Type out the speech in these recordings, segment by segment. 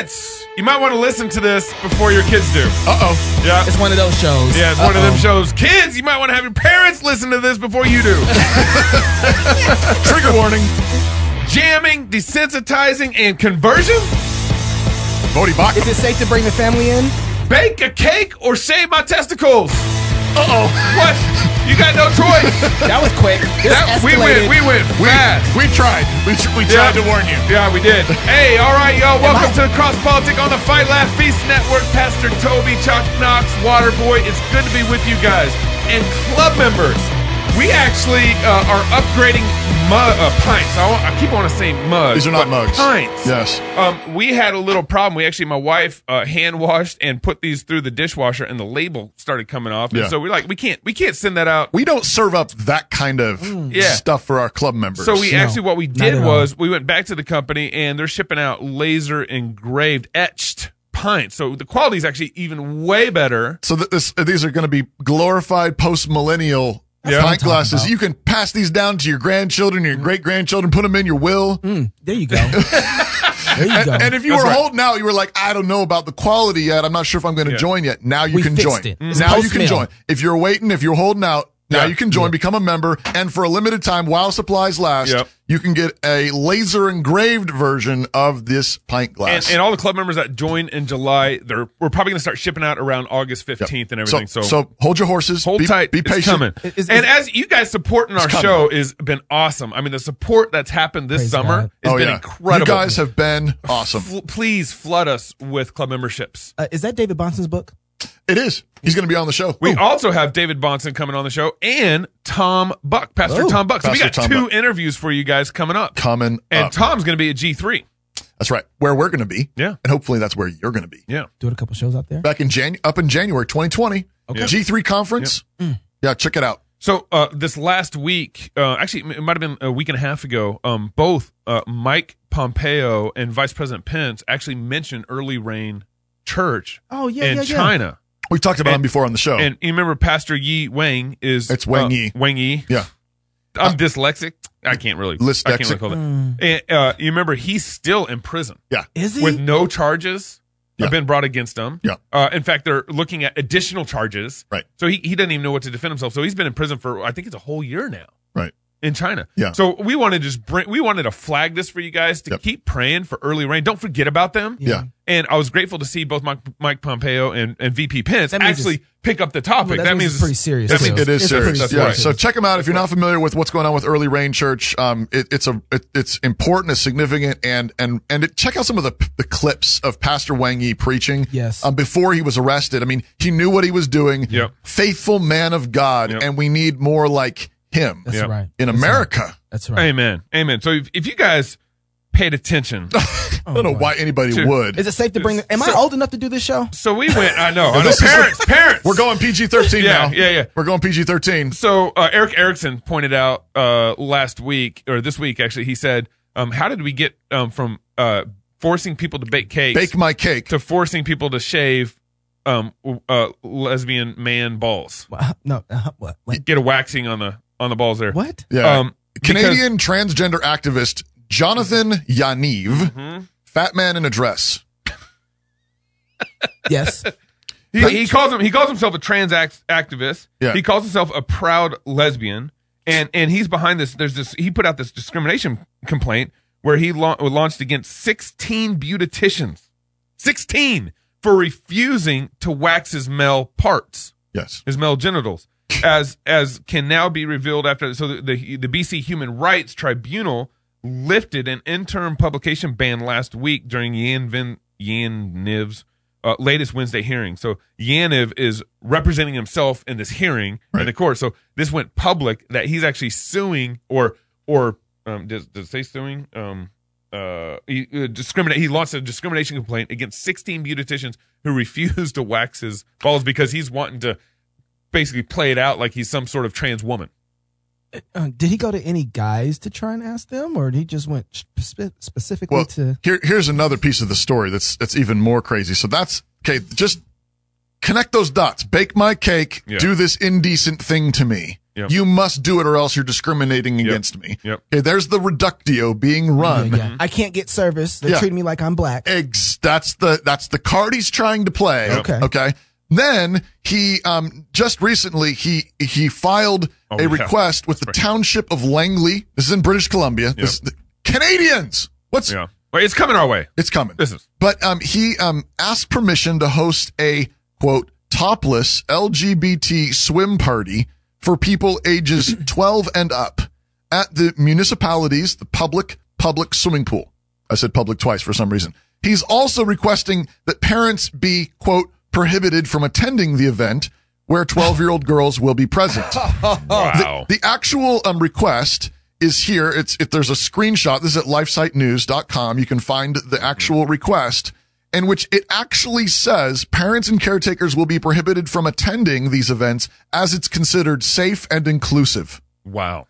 Parents, you might want to listen to this before your kids do. Uh oh. Yeah. It's one of those shows. Yeah, it's one of them Uh-oh. shows. Kids, you might want to have your parents listen to this before you do. Trigger warning. Jamming, desensitizing, and conversion? Voddie Baucham. Is it safe to bring the family in? Bake a cake or shave my testicles? Uh oh. What? You got no choice. That was quick. That- we went, we went We, fast. we tried. We, we tried to warn you. Yeah, we did. Hey, all right, y'all. Welcome to Cross Politic on the Fight Laugh Feast Network. Pastor Toby, Chuck Knox, Waterboy. It's good to be with you guys. And club members, we actually uh, are upgrading mug, uh, pints. I, want, I keep wanting to say mugs. These are not mugs. Pints. Yes. Um, we had a little problem. We actually, my wife uh, hand washed and put these through the dishwasher, and the label started coming off. And Yeah. so we're like, we can't, we can't send that out. We don't serve up that kind of Yeah. stuff for our club members. So we No, actually what we did at all. was we went back to the company and they're shipping out laser engraved etched pints. So the quality is actually even way better. So th- this, these are going to be glorified post millennial That's pint glasses. about. You can pass these down to your grandchildren, your great grandchildren, put them in your will. Mm, there you go. there you And, go. and if you That's were right. holding out, you were like, I don't know about the quality yet. I'm not sure if I'm going to Yeah. join yet. Now you We can join. it. It's Now you can join. If you're waiting, if you're holding out, now Yeah. you can join, become a member, and for a limited time while supplies last, Yep. you can get a laser engraved version of this pint glass. and all the club members that join in July, they're we're probably going to start shipping out around August 15th and everything. So, so hold your horses. hold be, tight. Be it's patient. coming. Is- and as you guys supporting our coming. show has been awesome. I mean, the support that's happened this Praise summer God. has Oh been yeah, incredible. you guys have been awesome. Fl- please flood us with club memberships. uh, is that David Bahnsen's book? It is. He's going to be on the show. We also have David Bahnsen coming on the show and Tom Buck, Pastor Oh. Tom Buck. So we got Tom two Buck. interviews for you guys coming up. coming And up. Tom's going to be at G3. That's right. Where we're going to be. Yeah. And hopefully that's where you're going to be. Yeah. Doing a couple shows out there. Back in Jan- up in January 2020. Okay. G3 conference. Yeah, check it out. So uh, this last week, uh, actually, it might have been a week and a half ago. Um, both uh, Mike Pompeo and Vice President Pence actually mentioned Early Rain Church Oh yeah, in yeah, yeah. China. We've talked about And- him before on the show. And you remember Pastor Yi Wang is It's Wang uh, Yi. Wang Yi. yeah. I'm dyslexic. I can't really. I can't really call it. Mm. And, uh, you remember he's still in prison. Yeah. Is he? with no charges Yeah. have been brought against him. Yeah. Uh, in fact, they're looking at additional charges. Right. So he, he doesn't even know what to defend himself. So he's been in prison for I think it's a whole year now Right. In China. Yeah. So we wanted to just bring we wanted to flag this for you guys to Yep. keep praying for early rain. Don't forget about them. Yeah. And I was grateful to see both Mike, Mike Pompeo and, and VP Pence That actually it's- pick up the topic. Well, that means it's pretty serious, That too. means It is It's serious. pretty yeah. right. So check them out if you're not familiar with what's going on with Early Rain Church. Um, it, it's a it, it's important, it's significant, and and and it, check out some of the the clips of Pastor Wang Yi preaching. Yes. Um, before he was arrested. I mean, he knew what he was doing. Yep. Faithful man of God, Yep. and we need more like him That's Yeah. right. in That's America. Right. That's right. Amen. Amen. So if, if you guys paid attention. I don't know why anybody Sure. would. Is it safe to bring? The, am I old enough to do this show? So we went. I know. I know. Parents, parents. We're going PG thirteen Yeah, now. yeah, yeah. We're going PG thirteen. So uh, Erick Erickson pointed out uh, last week or this week actually. He said, um, "How did we get um, from uh, forcing people to bake cakes Bake my cake. to forcing people to shave um, uh, lesbian man balls? What? No. Uh, what? What? Get a waxing on the on the balls there. What? Yeah. Um, because- Canadian transgender activist Jonathan Yaniv, Mm-hmm. fat man in a dress. Yes. He, he calls him. He calls himself a trans act, activist. Yeah. He calls himself a proud lesbian, and and he's behind this. There's this. He put out this discrimination complaint where he la- launched against 16 beauticians, 16 for refusing to wax his male parts, Yes. his male genitals, as as can now be revealed after. So the the, the BC Human Rights Tribunal lifted an interim publication ban last week during Yan Vin Yaniv's uh, latest Wednesday hearing. So Yaniv is representing himself in this hearing in the court. So this went public that he's actually suing or or um, does does it say suing? Um, uh, he uh, discriminate. He launched a discrimination complaint against 16 beauticians who refused to wax his balls because he's wanting to basically play it out like he's some sort of trans woman. Uh, did he go to any guys to try and ask them, or did he just went spe- specifically Well, to? here, here's another piece of the story that's that's even more crazy. So that's okay. Just connect those dots. Bake my cake. Yeah. Do this indecent thing to me. Yep. You must do it or else you're discriminating against me. Yep. Okay, there's the reductio being run. Yeah, yeah. I can't get service. They're Yeah. treating me like I'm black. Ex- that's the that's the card he's trying to play. Okay. Okay. Then he um just recently he he filed Oh, a yeah. request with the township of Langley. This is in British Columbia. This, the, Canadians. What's Yeah. Well, it's coming our way. it's coming. This is But um, he um, asked permission to host a quote topless LGBT swim party for people ages 12 and up at the municipality's the public public swimming pool. I said public twice for some reason. He's also requesting that parents be quote prohibited from attending the event where 12 year old girls will be present. wow. The actual um, request is here. It's if there's a screenshot. This is at lifesitenews.com. You can find the actual request in which it actually says parents and caretakers will be prohibited from attending these events as it's considered safe and inclusive. wow.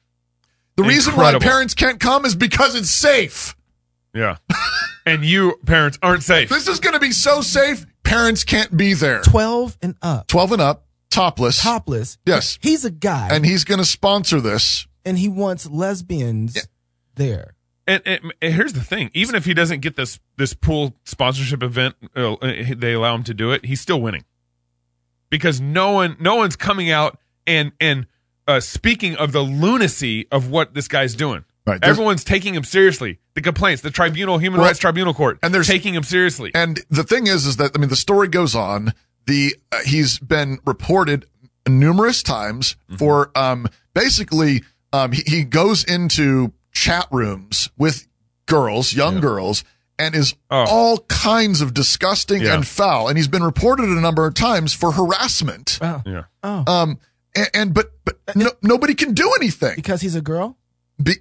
The reason why parents can't come is because it's safe. Yeah. and you parents aren't safe. This is going to be so safe. Parents can't be there. 12 and up, 12 and up, topless. topless. Yes. He's a guy And he's going to sponsor this. and he wants lesbians there. And, and, and here's the thing: even if he doesn't get this this pool sponsorship event, uh, they allow him to do it. He's still winning because no one no one's coming out and and uh, speaking of the lunacy of what this guy's doing. Right, there's- Everyone's taking him seriously. The complaints, the tribunal, human Well, rights tribunal court, and they're taking him seriously. And the thing is, is that I mean, the story goes on. The uh, he's been reported numerous times Mm-hmm. for um basically um he, he goes into chat rooms with girls, young girls, and is Oh. all kinds of disgusting Yeah. and foul. And he's been reported a number of times for harassment. Oh, yeah, oh. Um and, and but but no, nobody can do anything because he's a girl? Be,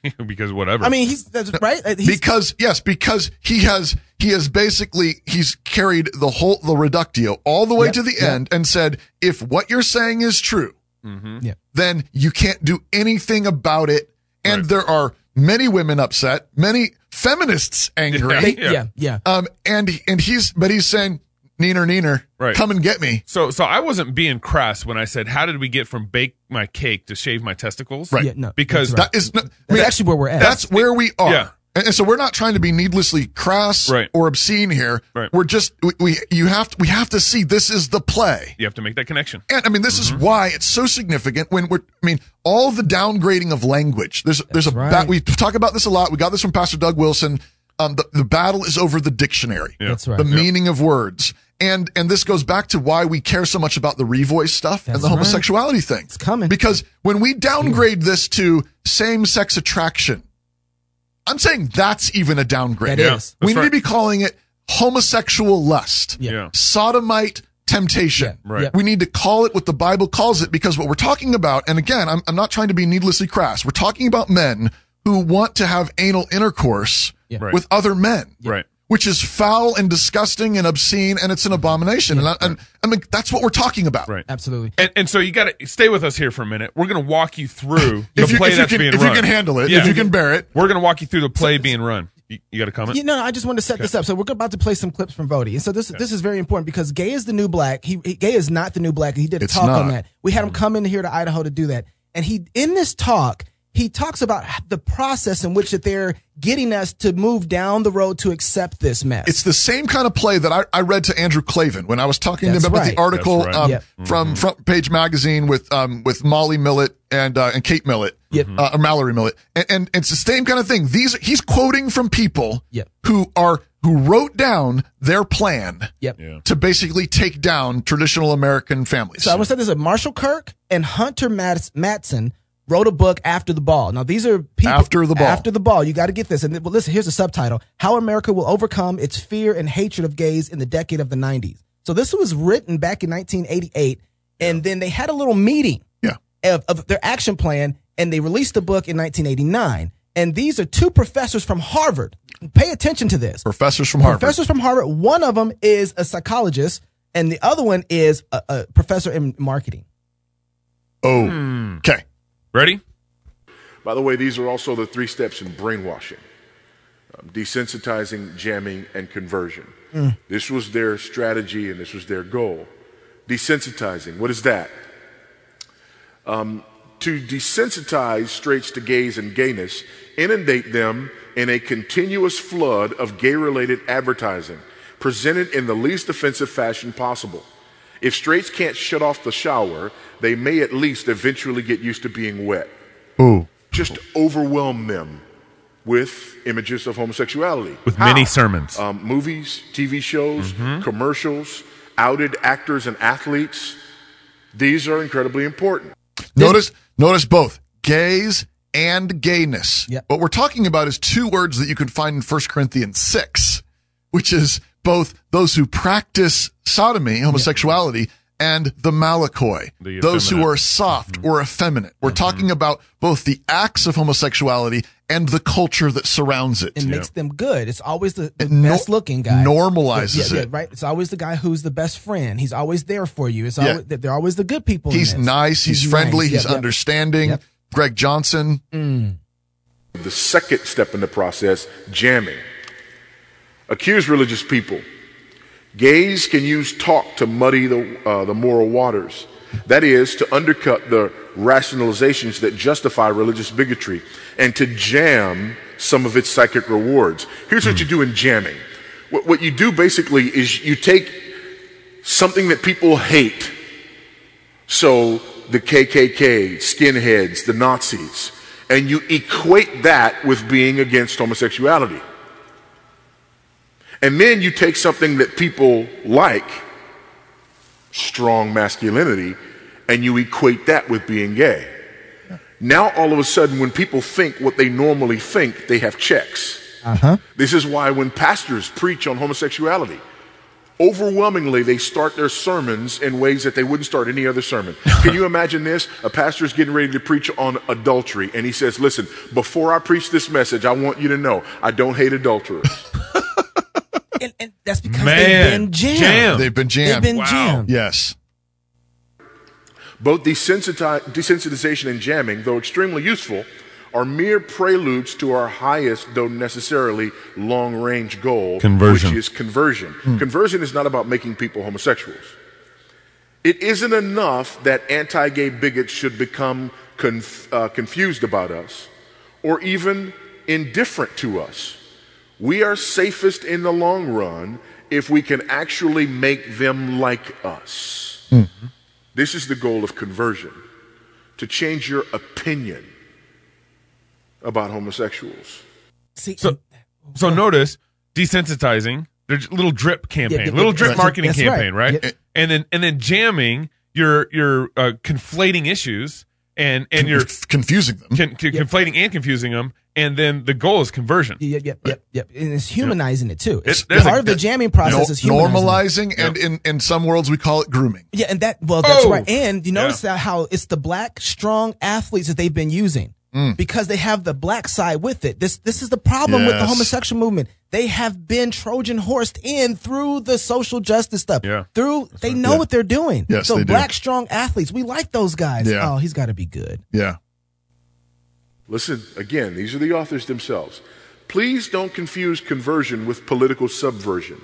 because whatever. I mean, he's that's right. Uh, He's, because yes, because he has he has basically he's carried the whole the reductio all the way Yep, to the yep. end and said if what you're saying is true, mm-hmm. Yeah. then you can't do anything about it. And Right. there are many women upset, many feminists angry. they- Yeah. yeah, yeah. Um, and and he's but he's saying, Neener, Neener, Right. come and get me. So, so I wasn't being crass when I said, "How did we get from bake my cake to shave my testicles?" Right. Yeah, no, Because that's right. That is not, I mean, actually where we're at. That's where we are. Yeah. And, and so we're not trying to be needlessly crass Right. or obscene here. Right. We're just we, we you have to we have to see this is the play. you have to make that connection. And I mean, this Mm-hmm. is why it's so significant when we're, I mean, all the downgrading of language. There's, there's a, right. ba- we talk about this a lot. We got this from Pastor Doug Wilson. Um, the, the battle is over the dictionary. Yeah. That's right. The meaning of words. And, and this goes back to why we care so much about the revoice stuff and That's the right. homosexuality thing. It's coming. Because when we downgrade this to same sex attraction, I'm saying that's even a downgrade. That Yeah. is. We need right. to be calling it homosexual lust Yeah. Yeah. sodomite temptation. Yeah. Right. Yeah. We need to call it what the Bible calls it because what we're talking about, and again, I'm, I'm not trying to be needlessly crass. We're talking about men who want to have anal intercourse Yeah. Right. with other men. Right. Which is foul and disgusting and obscene and it's an abomination. And, I, and I mean, that's what we're talking about. Right. Absolutely. And, and so you got to stay with us here for a minute. We're going to walk you through the If you, play that's can, being if run. you can handle it, Yeah. if you can bear it. We're going to walk you through the play being run. You, you got a comment? You know, I just wanted to set this up. So we're about to play some clips from Voddie, and so this this is very important because Gay is the new black. He, he Gay is not the new black. He did a It's talk on that. We had him mm. come in here to Idaho to do that, and he in this talk he talks about the process in which that they're getting us to move down the road to accept this mess. It's the same kind of play that I, I read to Andrew Klavan when I was talking That's to him about right. the article right. um, Yep. from Front Page Magazine with um, with Molly Millett and uh, and Kate Millett, Yep. uh, or Mallory Millett, and, and it's the same kind of thing. These he's quoting from people Yep. who are who wrote down their plan yep. Yeah. to basically take down traditional American families. So I want to say this: Marshall Kirk and Hunter Mats- Madsen wrote a book after the ball. Now these are people After the ball. After the ball, you got to get this. And well, listen, here's the subtitle: How America Will Overcome Its Fear and Hatred of Gays in the Decade of the '90s. So this was written back in 1988, and then they had a little meeting yeah, of, of their action plan, and they released the book in 1989. And these are two professors from Harvard. Pay attention to this. professors from Harvard. Professors from Harvard. One of them is a psychologist, and the other one is a, a professor in marketing. okay. Ready? By the way, these are also the three steps in brainwashing um, desensitizing, jamming, and conversion. This was their strategy and this was their goal. Desensitizing, what is that? Um, to desensitize straights to gays and gayness, inundate them in a continuous flood of gay related advertising, presented in the least offensive fashion possible. If straights can't shut off the shower, they may at least eventually get used to being wet. Ooh. Just overwhelm them with images of homosexuality. With How? many sermons. Um, movies, TV shows, commercials, outed actors and athletes. These are incredibly important. Notice, notice both gays and gayness. Yep. What we're talking about is two words that you can find in 1 Corinthians 6, which is both those who practice sodomy, homosexuality, and the malakoi, The those who are soft mm-hmm. or effeminate. We're mm-hmm. talking about both the acts of homosexuality and the culture that surrounds it. It makes them good. It's always the, the It nor- best looking guy. normalizes Yeah, yeah, it. right. It's always the guy who's the best friend. He's always there for you. It's Yeah. always, they're always the good people. He's this. nice. He's, nice. friendly. Yep, he's yep. understanding. Yep. Greg Johnson. Mm. The second step in the process, jamming. Accuse religious people. Gays can use talk to muddy the, uh, the moral waters. That is, to undercut the rationalizations that justify religious bigotry and to jam some of its psychic rewards. Here's what you do in jamming. What, what you do basically is you take something that people hate. So the KKK, skinheads, the Nazis, and you equate that with being against homosexuality. And then you take something that people like, strong masculinity, and you equate that with being gay. Now, all of a sudden, when people think what they normally think, they have checks. Uh-huh. This is why when pastors preach on homosexuality, overwhelmingly they start their sermons in ways that they wouldn't start any other sermon. Can you imagine this? A pastor is getting ready to preach on adultery, and he says, Listen, before I preach this message, I want you to know I don't hate adulterers. And, and that's because Man, they've been jammed. jammed. They've been jammed. They've been Wow. jammed. yes. Both desensiti- desensitization and jamming, though extremely useful, are mere preludes to our highest, though necessarily long range goal, Conversion. which is conversion. Conversion is not about making people homosexuals. It isn't enough that anti gay bigots should become conf- uh, confused about us or even indifferent to us. We are safest in the long run if we can actually make them like us. This is the goal of conversion to change your opinion about homosexuals. See, So- So notice desensitizing, there's little drip campaign, Yeah, yeah, little drip right. marketing That's campaign, right. right? Yeah. And then and then jamming, you're you're uh, conflating issues and and you're confusing them. con- con- conflating and confusing them, and then the goal is conversion. Yep, yep, yep, yep. And it's humanizing it too. It's, It's- part a- of the jamming process No- is humanizing. it. normalizing, and in, in some worlds we call it grooming. Yeah, and that well, that's Oh! right. And you notice that how it's the black strong athletes that they've been using mm. because they have the black side with it. This this is the problem with the homosexual movement. They have been Trojan horsed in through the social justice stuff. Yeah. Through they know what they're doing. Yes, so they do. black strong athletes, we like those guys. Yeah. Oh, he's got to be good. Yeah. Listen, again, these are the authors themselves. Please don't confuse conversion with political subversion.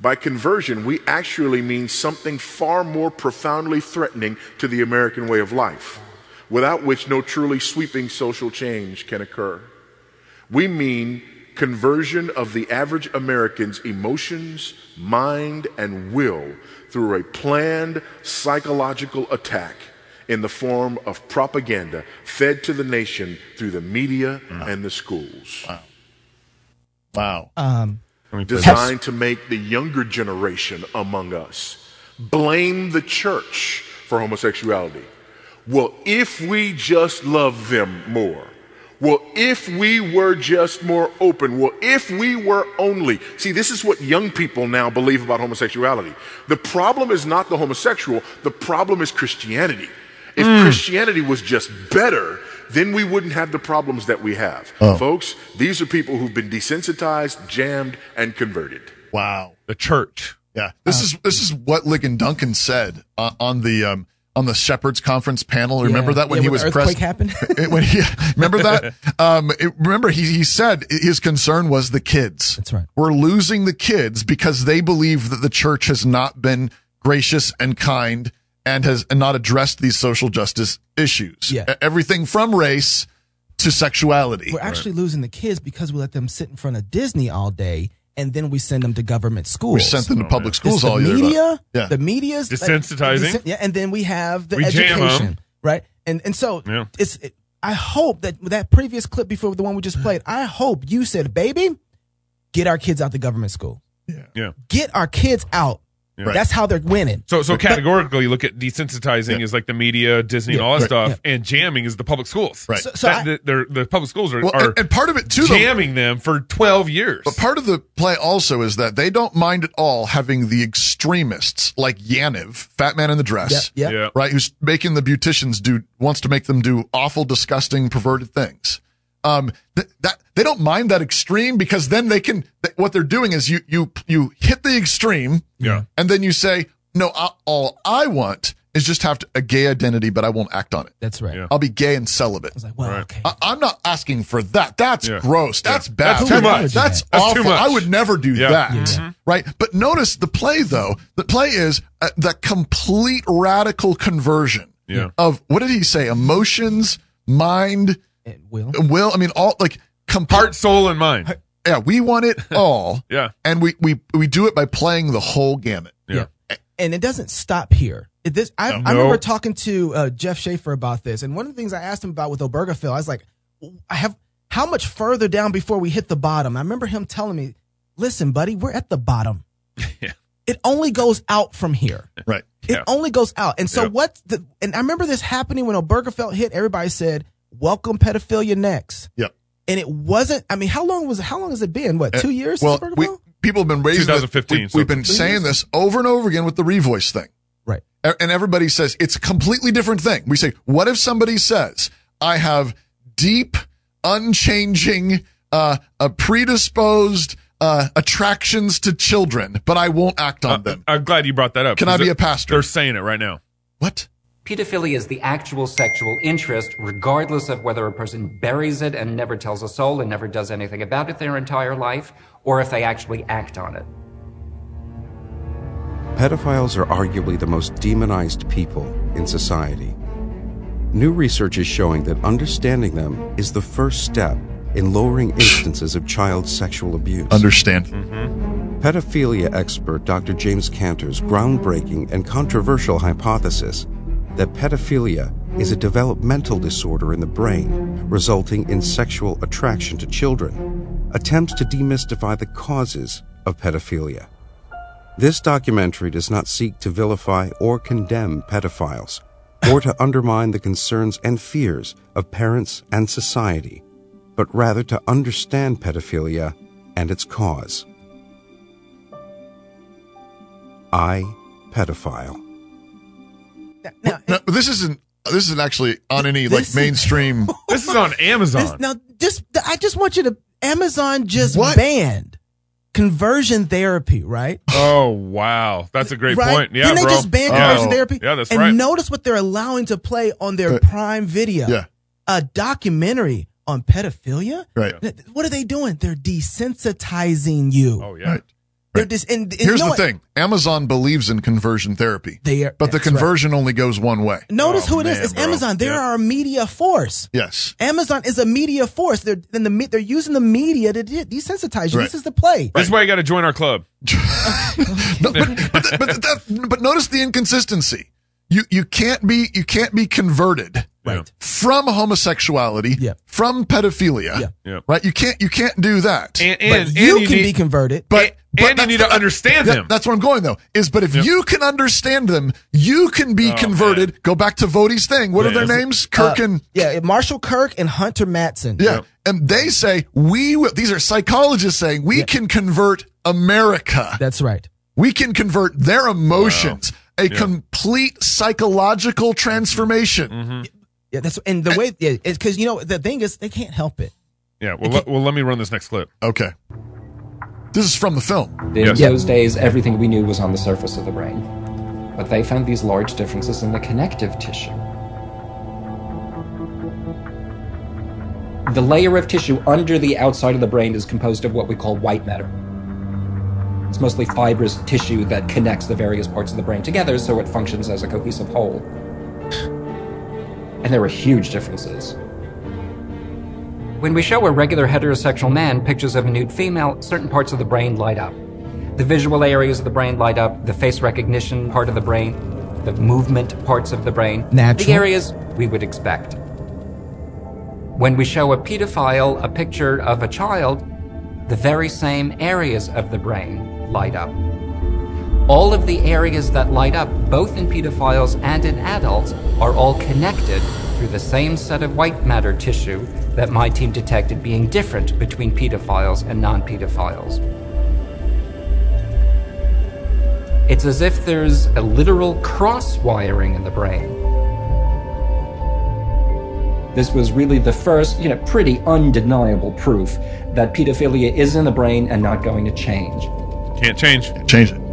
By conversion, we actually mean something far more profoundly threatening to the American way of life, without which no truly sweeping social change can occur. We mean conversion of the average American's emotions, mind, and will through a planned psychological attack in the form of propaganda fed to the nation through the media and the schools, Wow. Um, Let me put it- designed to make the younger generation among us blame the church for homosexuality. Well, if we just love them more, well, if we were just more open, well, if we were only. See, this is what young people now believe about homosexuality. The problem is not the homosexual, the problem is Christianity. If Christianity was just better, then we wouldn't have the problems that we have. Folks, these are people who've been desensitized, jammed, and converted. Wow. the church. Yeah. This is this is what Ligon Duncan said uh, on the um on the Shepherds Conference panel. Remember yeah. that when Yeah, he when was the earthquake president? happened? when he, remember that? Um, it- remember he, he said his concern was the kids. That's right. We're losing the kids because they believe that the church has not been gracious and kind and has and not addressed these social justice issues. Yeah. Everything from race to sexuality. We're actually losing the kids because we let them sit in front of Disney all day and then we send them to government schools. We sent them to public It's schools the all year. media, Yeah. the media's Desensitizing. desen- yeah, and then we have the We education, right? And and so Yeah. it's. It, I hope that that previous clip before the one we just played. I hope you said, "Baby, get our kids out the government school. Yeah, Yeah. Get our kids out. Yeah. That's how they're winning." So, so categorically, you look at desensitizing Yeah. is like the media, Disney, and all that right, stuff, and jamming is the public schools. Right. So, so That- I- the, the public schools are, Well, are and, and part of it too, though, jamming them for 12 years. But part of the play also is that they don't mind at all having the extremists like Yaniv, Fat Man in the Dress, Yep, yep. Yeah. right, who's making the beauticians do wants to make them do awful, disgusting, perverted things. Um, th- that they don't mind that extreme because then they can. Th- what they're doing is you you you hit the extreme, Yeah. and then you say, no, I, all I want is just have to, a gay identity, but I won't act on it. That's right. Yeah. I'll be gay and celibate. I was like, "Well, Right. okay." I, I'm not asking for that. That's Yeah. gross. That's Yeah. bad. That's too much. That's, That's awful. too much. I would never do Yeah. that. Mhm. Right. But notice the play though. The play is uh, the complete radical conversion Yeah. of what did he say? Emotions, mind, And Will. will. I mean, all like complete. Heart, soul, and mind. Yeah. We want it all. Yeah. And we, we, we do it by playing the whole gamut. Yeah. and it doesn't stop here. It, this I, I remember talking to uh, Jeff Schaefer about this, and one of the things I asked him about with Obergefell, I was like, I have how much further down before we hit the bottom? I remember him telling me, "Listen, buddy, we're at the bottom. Yeah. It only goes out from here. Right. It Yeah. only goes out." And so Yeah. what? The, and I remember this happening when Obergefell hit. Everybody said, "Welcome pedophilia next." Yep. And it wasn't. I mean, how long was? How long has it been? What? Two years? Well, since we, people have been raising. this- 2015, We, so we've been saying years. this over and over again with the revoice thing. right. And everybody says it's a completely different thing. We say, what if somebody says, I have deep, unchanging, uh, uh predisposed, uh, attractions to children, but I won't act on them. I'm glad you brought that up. Can I be a pastor? They're saying it right now. What? Pedophilia is the actual sexual interest, regardless of whether a person buries it and never tells a soul and never does anything about it their entire life, or if they actually act on it. Pedophiles are arguably the most demonized people in society. New research is showing that understanding them is the first step in lowering instances of child sexual abuse. Understand. Mm-hmm. Pedophilia expert Dr. James Cantor's groundbreaking and controversial hypothesis that pedophilia is a developmental disorder in the brain resulting in sexual attraction to children attempts to demystify the causes of pedophilia. This documentary does not seek to vilify or condemn pedophiles or to undermine the concerns and fears of parents and society, but rather to understand pedophilia and its cause. I, pedophile. Now, No, this isn't, this isn't actually on any like This- mainstream. This is on Amazon. This, now, just I just want you to Amazon just What? banned conversion therapy, right? oh wow, that's a great right? point. Yeah, Didn't they bro. just ban yeah. conversion therapy? Yeah, that's right. and right. notice what they're allowing to play on their Right. Prime Video. Yeah. A documentary on pedophilia. Right. What are they doing? They're desensitizing you. Oh yeah. Right. They're dis- and, and you Here's know the what? thing. Amazon believes in conversion therapy, They are, but the that's right. conversion only goes one way. Notice Oh, who it is. man, It's bro. Amazon. They Yeah. are a media force. Yes. Amazon is a media force. They're and the they're using the media to desensitize you. Right. This is the play. This is why you got to join our club. No, but, but, th- but, that, but notice the inconsistency. You you can't be you can't be converted Right. from homosexuality, Yeah. from pedophilia, Yeah. Yeah. right? You can't you can't do that. And But and, and you, you can need, be converted. but and, but and you need to understand that- them. That's where I'm going though. Is but if you can understand them, you can be Oh, converted. man. Go back to Voddie's thing. What are their names? Kirk Uh, and yeah, Marshall Kirk and Hunter Madsen. yeah. Yep. And they say we will. These are psychologists saying we can convert America. that's right. We can convert their emotions. A Yeah. complete psychological transformation. Mm-hmm. Yeah, that's and the way yeah, it's because you know the thing is they can't help it. yeah. Well, let, well, let me run this next clip. Okay. This is from the film. In Yes. those days, everything we knew was on the surface of the brain. But they found these large differences in the connective tissue. The layer of tissue under the outside of the brain is composed of what we call white matter. It's mostly fibrous tissue that connects the various parts of the brain together so it functions as a cohesive whole. And there were huge differences. When we show a regular heterosexual man pictures of a nude female, certain parts of the brain light up. The visual areas of the brain light up, the face recognition part of the brain, the movement parts of the brain. Natural. The areas we would expect. When we show a pedophile a picture of a child, the very same areas of the brain light up. All of the areas that light up, both in pedophiles and in adults, are all connected through the same set of white matter tissue that my team detected being different between pedophiles and non pedophiles. It's as if there's a literal cross wiring in the brain. This was really the first, you know, pretty undeniable proof that pedophilia is in the brain and not going to change. Can't change. Change it.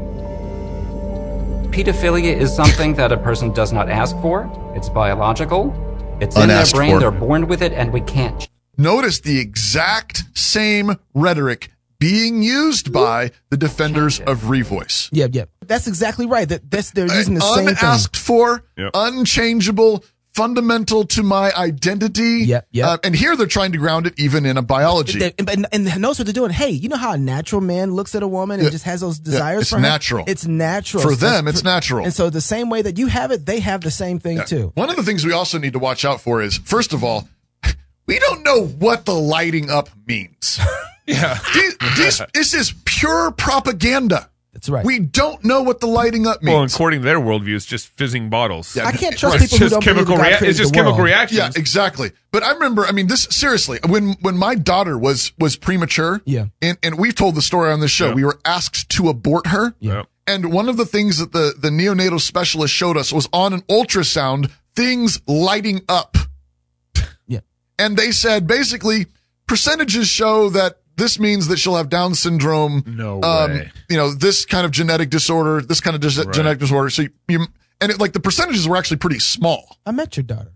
Pedophilia is something that a person does not ask for. It's biological. It's in their brain. for. They're born with it, and we can't. Notice the exact same rhetoric being used by the defenders of Revoice. Yeah, yeah. That's exactly right. That that's they're using the same thing. Unasked for, Yep. unchangeable, fundamental to my identity. Yep, yep. Uh, and here they're trying to ground it even in a biology. They- and, and notice what they're doing. Hey, you know how a natural man looks at a woman and Yeah. just has those desires it's for her? natural. It's natural For them, that's it's natural. And so the same way that you have it, they have the same thing too. One of the things we also need to watch out for is, first of all, we don't know what the lighting up means. Yeah. These- these- this is pure propaganda. That's right. We don't know what the lighting up means. Well, according to their worldview, it's just fizzing bottles. Yeah. I can't trust Right. people It's who don't believe chemical. that God Rea- it's just the world. chemical reactions. Yeah, exactly. But I remember, I mean, this seriously, when when my daughter was was premature, Yeah. and and we've told the story on this show, Yeah. we were asked to abort her, Yeah. and one of the things that the the neonatal specialist showed us was on an ultrasound things lighting up, Yeah. and they said basically percentages show that this means that she'll have Down syndrome. No um, way. You know, this kind of genetic disorder, this kind of dis- genetic disorder. So you, you and it, like the percentages were actually pretty small. I met your daughter.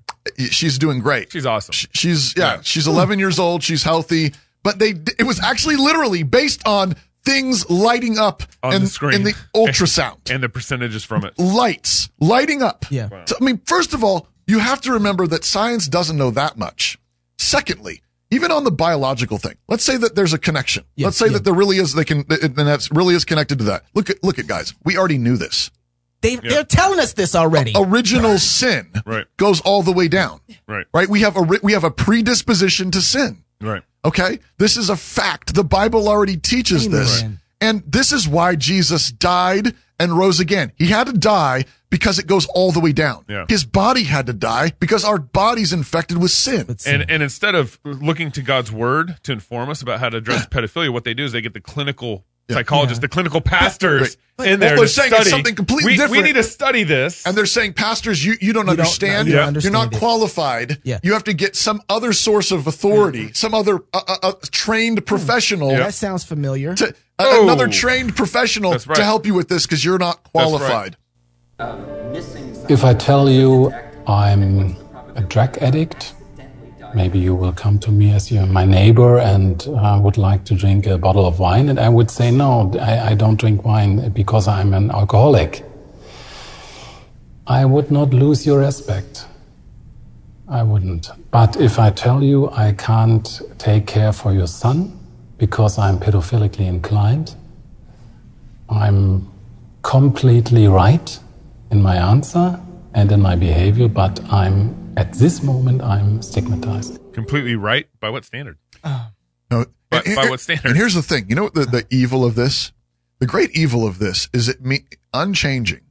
She's doing great. She's awesome. Sh- She's yeah, Yeah. she's 11 years old. She's healthy, but they it was actually literally based on things lighting up On in the screen. in the ultrasound. and the percentages from it. Lights lighting up. Yeah. So, I mean, first of all, you have to remember that science doesn't know that much. Secondly, even on the biological thing, let's say that there's a connection. Yeah, let's say yeah. that there really is. They can, and that's really is connected to that. Look at, look at guys. We already knew this. They they're telling us this already. Original sin Right. goes all the way down. Right. Right. We have a we have a predisposition to sin. Right. Okay. This is a fact. The Bible already teaches Amen. this. And this is why Jesus died and rose again. He had to die because it goes all the way down. Yeah. His body had to die because our body's infected with sin. But And and instead of looking to God's word to inform us about how to address pedophilia, what they do is they get the clinical psychologists, Yeah. the clinical pastors Right. in there Well, they're to saying study. something completely we, We need to study this. and they're saying, pastors, you, you don't You don't- understand. you don't You're not it." qualified. Yeah. You have to get some other source of authority, some other uh, uh, uh, trained professional that sounds familiar. to, a- Oh. another trained professional right. to help you with this because you're not qualified. If I tell you I'm a drug addict, maybe you will come to me as you're my neighbor and uh, would like to drink a bottle of wine, and I would say, No, I, I don't drink wine because I'm an alcoholic. I would not lose your respect. I wouldn't. But if I tell you I can't take care for your son because I'm pedophilically inclined, I'm completely right in my answer and in my behavior, but I'm at this moment I'm stigmatized. Completely right by what standard? No, By- and- by and- what standard? And here's the thing. You know what the, the evil of this? The great evil of this is it me unchanging,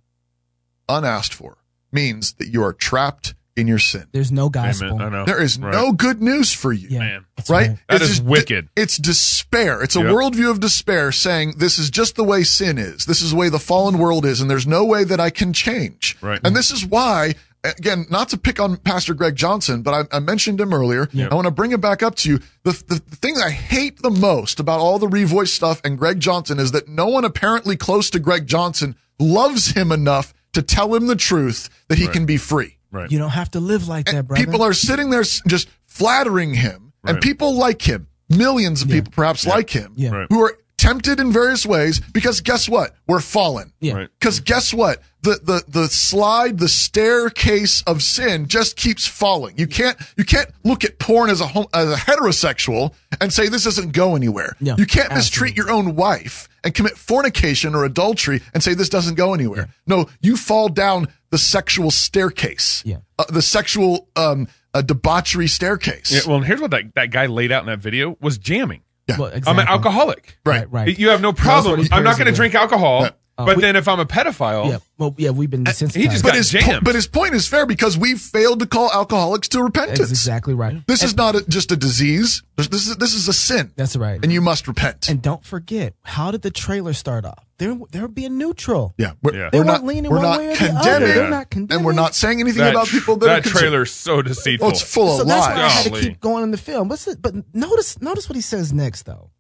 unasked for, means that you are trapped in your sin. There's no gospel. Amen. I know. There is Right. no good news for you. Yeah, Man. that's Right? That It's is just- wicked. It's despair. It's a Yep. worldview of despair saying this is just the way sin is. This is the way the fallen world is, and there's no way that I can change. Right. And this is why, again, not to pick on Pastor Greg Johnson, but I, I mentioned him earlier. I want to bring it back up to you. The, the, the thing I hate the most about all the revoice stuff and Greg Johnson is that no one apparently close to Greg Johnson loves him enough to tell him the truth that he can be free. Right. You don't have to live like that, And brother. people are sitting there just flattering him, and people like him. Millions of people perhaps like him, Yeah. Right. who are tempted in various ways because guess what? We're fallen. Yeah. Right. Because guess what? The, the, the slide, the staircase of sin just keeps falling. You can't, you can't look at porn as a hom- as a heterosexual and say this doesn't go anywhere. Yeah, you can't mistreat your own wife and commit fornication or adultery and say this doesn't go anywhere. No, you fall down the sexual staircase. Yeah. Uh, the sexual, um, uh, debauchery staircase. Yeah, well, and here's what that, that guy laid out in that video was jamming. Well, I'm an alcoholic. Right. Right. You have no problem. I'm not going to drink alcohol, Yeah. but we- then if I'm a pedophile, Yeah. Well, yeah, we've been uh, desensitized. he just But got his, po- but his point is fair because we've failed to call alcoholics to repentance. That's exactly right. This is not a, just a disease. This this is this is a sin. That's right. and you must repent. And don't forget, how did the trailer start off? They're they're being neutral. yeah, we're, Yeah. They we're weren't not leaning we're one not way or the other. condemning, They're not condemning. and we're not saying anything that, about people that, that are concerned. trailer's so deceitful. Oh, it's full So of that's why I had to keep going in the film. What's? But notice notice what he says next, though.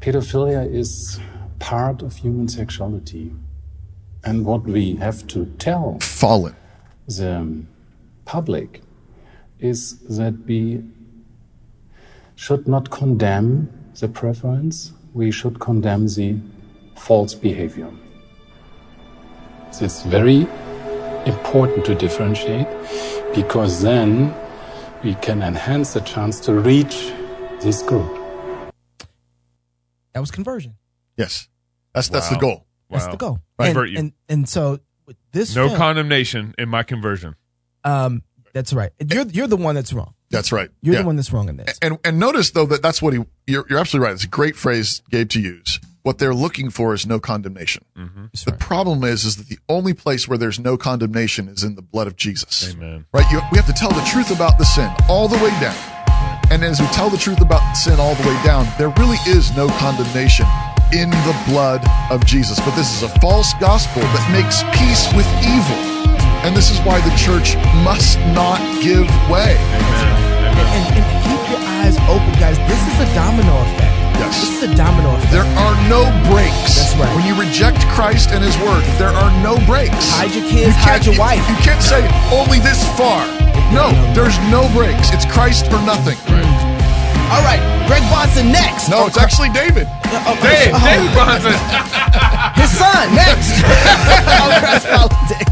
Pedophilia is part of human sexuality. And what we have to tell Fallen. the public is that we should not condemn the preference, we should condemn the false behavior. It's very important to differentiate because then we can enhance the chance to reach this group. That was conversion. Yes, that's that's Wow. the goal. That's the goal. Right. And, Convert you. and and so with this no film, condemnation in my conversion. um, that's right. You're you're the one that's wrong. That's right. You're Yeah. the one that's wrong in this. And and notice though that that's what he. You're, you're absolutely right. It's a great phrase, Gabe, to use. What they're looking for is no condemnation. That's The right. problem is, is that the only place where there's no condemnation is in the blood of Jesus. Amen. Right? You, we have to tell the truth about the sin all the way down. And as we tell the truth about sin all the way down, there really is no condemnation in the blood of Jesus. But this is a false gospel that makes peace with evil. And this is why the church must not give way. And, and keep your eyes open, guys. This is a domino effect. Yes. This is a domino effect. There are no breaks. That's right. When you reject Christ and His Word, there are no breaks. Hide your kids, You hide your you- wife. You can't say only this far. No, No, no. there's no breaks. It's Christ or nothing. All right, Greg Bahnsen next. No, it's actually David. Uh, oh, Hey, oh, David Bahnsen. his son next. on Cross Politic.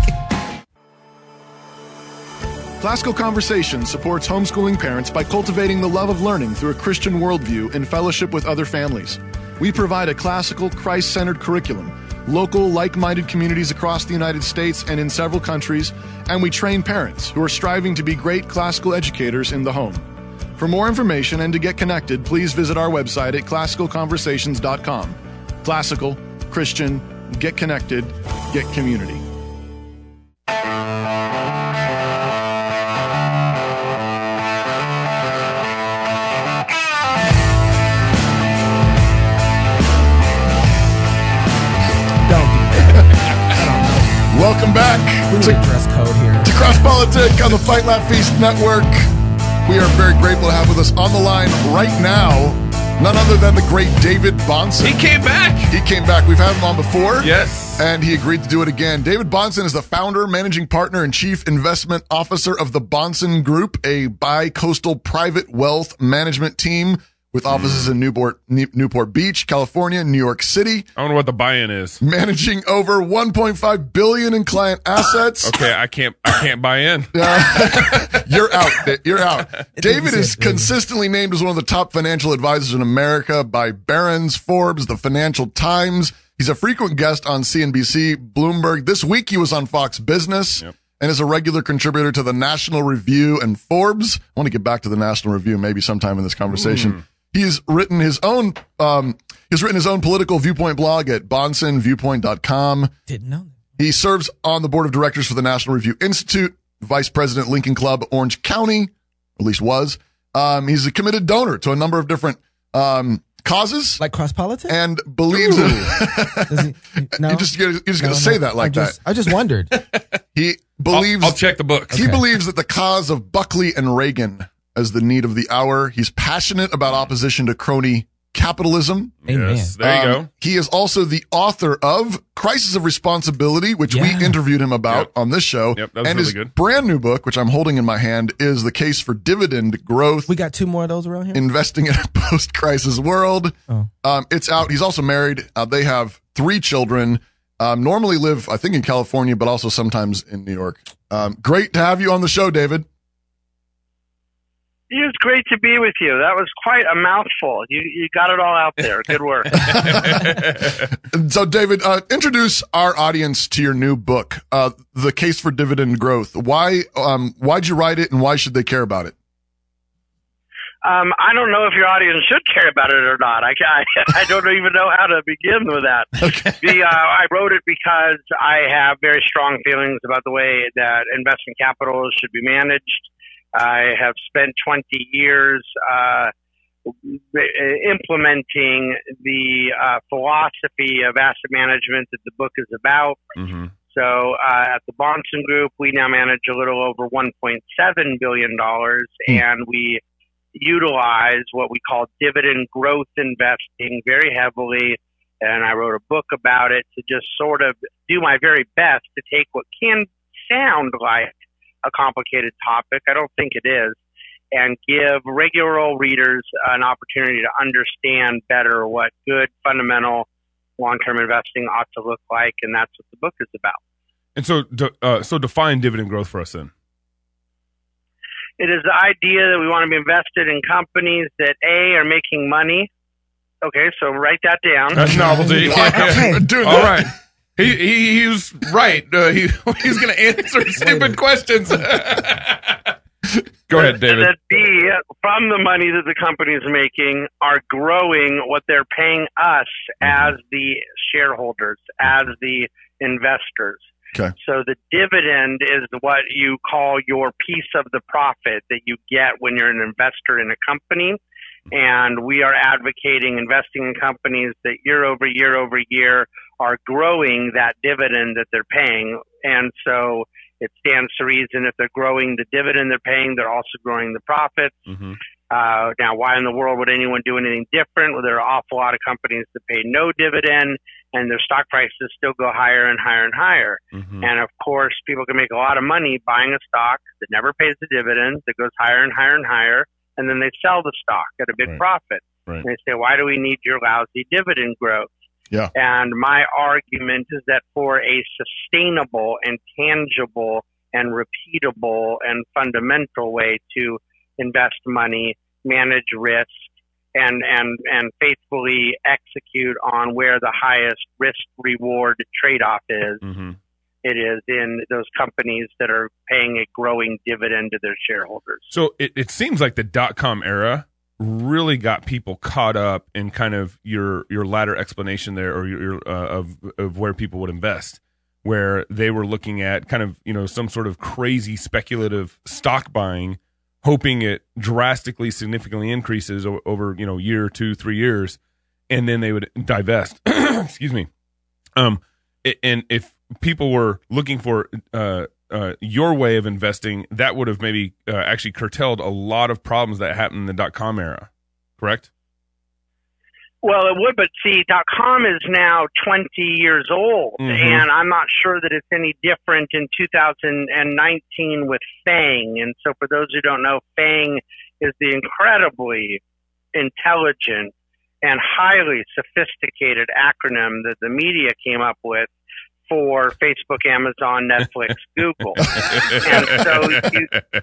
Classical Conversation supports homeschooling parents by cultivating the love of learning through a Christian worldview in fellowship with other families. We provide a classical, Christ centered curriculum, local, like minded communities across the United States and in several countries, and we train parents who are striving to be great classical educators in the home. For more information and to get connected, please visit our website at classicalconversations.com. Classical, Christian, get connected, get community. Welcome back We need to a dress code here. to Cross Politic on the Fight Laugh Feast Network. We are very grateful to have with us on the line right now none other than the great David Bahnsen. he came back. He came back. We've had him on before. Yes. And he agreed to do it again. David Bahnsen is the founder, managing partner, and chief investment officer of the Bahnsen Group, a bi-coastal private wealth management team with offices in Newport, Newport Beach, California, New York City, I wonder what the buy-in is. managing over 1.5 billion in client assets. Okay, I can't. I can't buy in. You're out. You're out. David is consistently named as one of the top financial advisors in America by Barron's, Forbes, the Financial Times. He's a frequent guest on CNBC, Bloomberg. This week he was on Fox Business and is a regular contributor to the National Review and Forbes. I want to get back to the National Review maybe sometime in this conversation. Hmm. He's written his own um, he's written his own political viewpoint blog at bahnsenviewpoint.com. Didn't know that. He serves on the board of directors for the National Review Institute, vice president Lincoln Club, Orange County, at least was. Um, he's a committed donor to a number of different um, causes Like cross politics? and believes in. Does he, no? you just you're just No, gonna no. say that like I just, that. I just wondered. He I'll, believes I'll check the books. he Okay. believes that the cause of Buckley and Reagan as the need of the hour. He's passionate about opposition to crony Capitalism. Amen. Yes, there you Um, go. He is also the author of Crisis of Responsibility, which Yeah. we interviewed him about Yep. on this show. Yep, that was and really his good. brand new book, which I'm holding in my hand, is The Case for Dividend Growth. We got two more of those around here. investing in a post-crisis world. Oh. Um, it's out. He's also married. Uh, they have three children. Um, normally live, I think, in California, but also sometimes in New York. Um, great to have you on the show, David. It was great to be with you. That was quite a mouthful. You you got it all out there. Good work. So, David, uh, introduce our audience to your new book, uh, "The Case for Dividend Growth." Why? Um, why'd you write it, and why should they care about it? Um, I don't know if your audience should care about it or not. I, I, I don't even know how to begin with that. Okay. The, uh, I wrote it because I have very strong feelings about the way that investment capital should be managed. I have spent 20 years uh, implementing the uh, philosophy of asset management that the book is about. hmm So uh, at the Bahnsen Group, we now manage a little over 1.7 billion dollars, and we utilize what we call dividend growth investing very heavily. And I wrote a book about it to just sort of do my very best to take what can sound like a complicated topic. I don't think it is. And give regular old readers an opportunity to understand better what good fundamental long-term investing ought to look like, and that's what the book is about. And so, uh, so define dividend growth for us then. It is the idea that we want to be invested in companies that A are making money. Okay, so write that down. That's novelty. Okay. Doing All that. right. He, he, he was right. Uh, he, he's going to answer stupid questions. Go ahead, David. That B, from the money that the company is making, are growing what they're paying us as the shareholders, as the investors. Okay. So the dividend is what you call your piece of the profit that you get when you're an investor in a company. And we are advocating investing in companies that year over year over year are growing that dividend that they're paying. And so it stands to reason if they're growing the dividend they're paying, they're also growing the profits. Mhm. Uh, now, why in the world would anyone do anything different? Well, there are an awful lot of companies that pay no dividend and their stock prices still go higher and higher and higher. Mhm. And of course, people can make a lot of money buying a stock that never pays a dividend, that goes higher and higher and higher, and then they sell the stock at a big Right. profit. Right. And they say, why do we need your lousy dividend growth? Yeah. And my argument is that for a sustainable and tangible and repeatable and fundamental way to invest money, manage risk, and, and, and faithfully execute on where the highest risk reward trade off is, Mhm. it is in those companies that are paying a growing dividend to their shareholders. So it, it seems like the dot com era really got people caught up in kind of your your latter explanation there, or your, your uh, of of where people would invest, where they were looking at kind of you know some sort of crazy speculative stock buying, hoping it drastically significantly increases o- over you know year two three years, and then they would divest. Excuse me. Um, and if people were looking for uh, uh, your way of investing, that would have maybe uh, actually curtailed a lot of problems that happened in the dot com era. Correct? Well, it would, but see, dot .com is now 20 years old, Mhm. and I'm not sure that it's any different in 2019 with FANG. And so, for those who don't know, FANG is the incredibly intelligent and highly sophisticated acronym that the media came up with for Facebook, Amazon, Netflix, Google. and so you,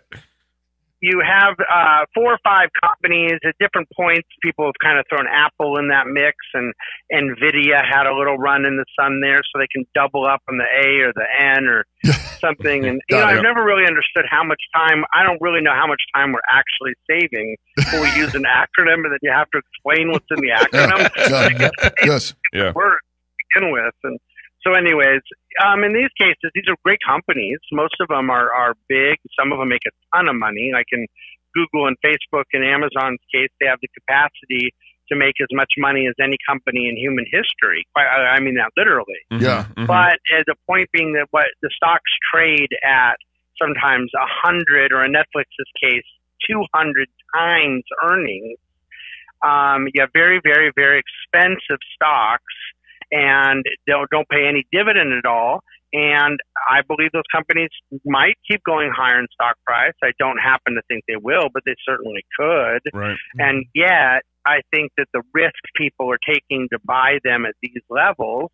you have uh, four or five companies at different points. People have kind of thrown Apple in that mix, and Nvidia had a little run in the sun there, so they can double up on the A or the N or something. And you know, I've never really understood how much time. I don't really know how much time we're actually saving when we use an acronym, and then you have to explain what's in the acronym. Yeah. yes. Yeah. word to begin with. And so, anyways, um, in these cases, these are great companies. Most of them are, are big. Some of them make a ton of money. Like in Google and Facebook and Amazon's case, they have the capacity to make as much money as any company in human history. I I mean that literally. Mhm. Yeah. Mhm. But uh, the point being that what the stocks trade at sometimes a hundred, or in Netflix's case, two hundred times earnings. Um, you have very, very, very expensive stocks and don't, don't pay any dividend at all. And I believe those companies might keep going higher in stock price. I don't happen to think they will, but they certainly could. Right. And yet, I think that the risk people are taking to buy them at these levels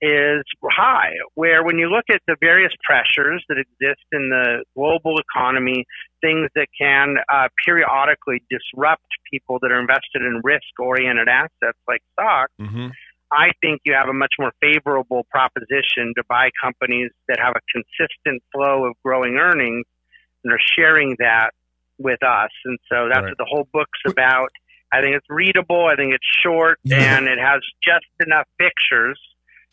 is high. Where when you look at the various pressures that exist in the global economy, things that can uh, periodically disrupt people that are invested in risk oriented assets like stocks, hmm I think you have a much more favorable proposition to buy companies that have a consistent flow of growing earnings and are sharing that with us. And so that's Right. what the whole book's about. I think it's readable. I think it's short Yeah. and it has just enough pictures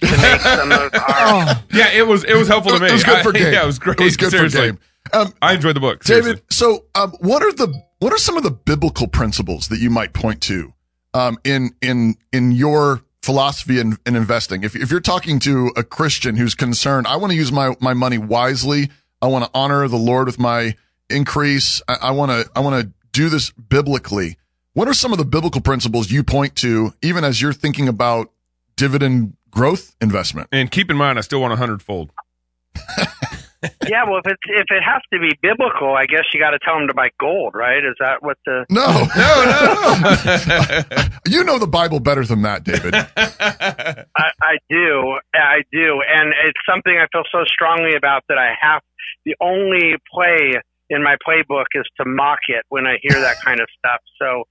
to make some of our. Oh, Yeah, it was it was helpful to me. It was good for I- Yeah, it was great. It was good Seriously. for game. Um, I enjoyed the book. David, seriously. so um, what are the what are some of the biblical principles that you might point to um, in in in your philosophy in, in investing? If if you're talking to a Christian who's concerned, I want to use my my money wisely. I want to honor the Lord with my increase. I want to I want to do this biblically. What are some of the biblical principles you point to, even as you're thinking about dividend growth investment? And keep in mind, I still want a hundredfold. yeah, well, if it's if it has to be biblical, I guess you got to tell them to buy gold, right? Is that what the? No, No, no, no. you know the Bible better than that, David. I, I do, I do, and it's something I feel so strongly about that I have. The only play in my playbook is to mock it when I hear that kind of stuff. So,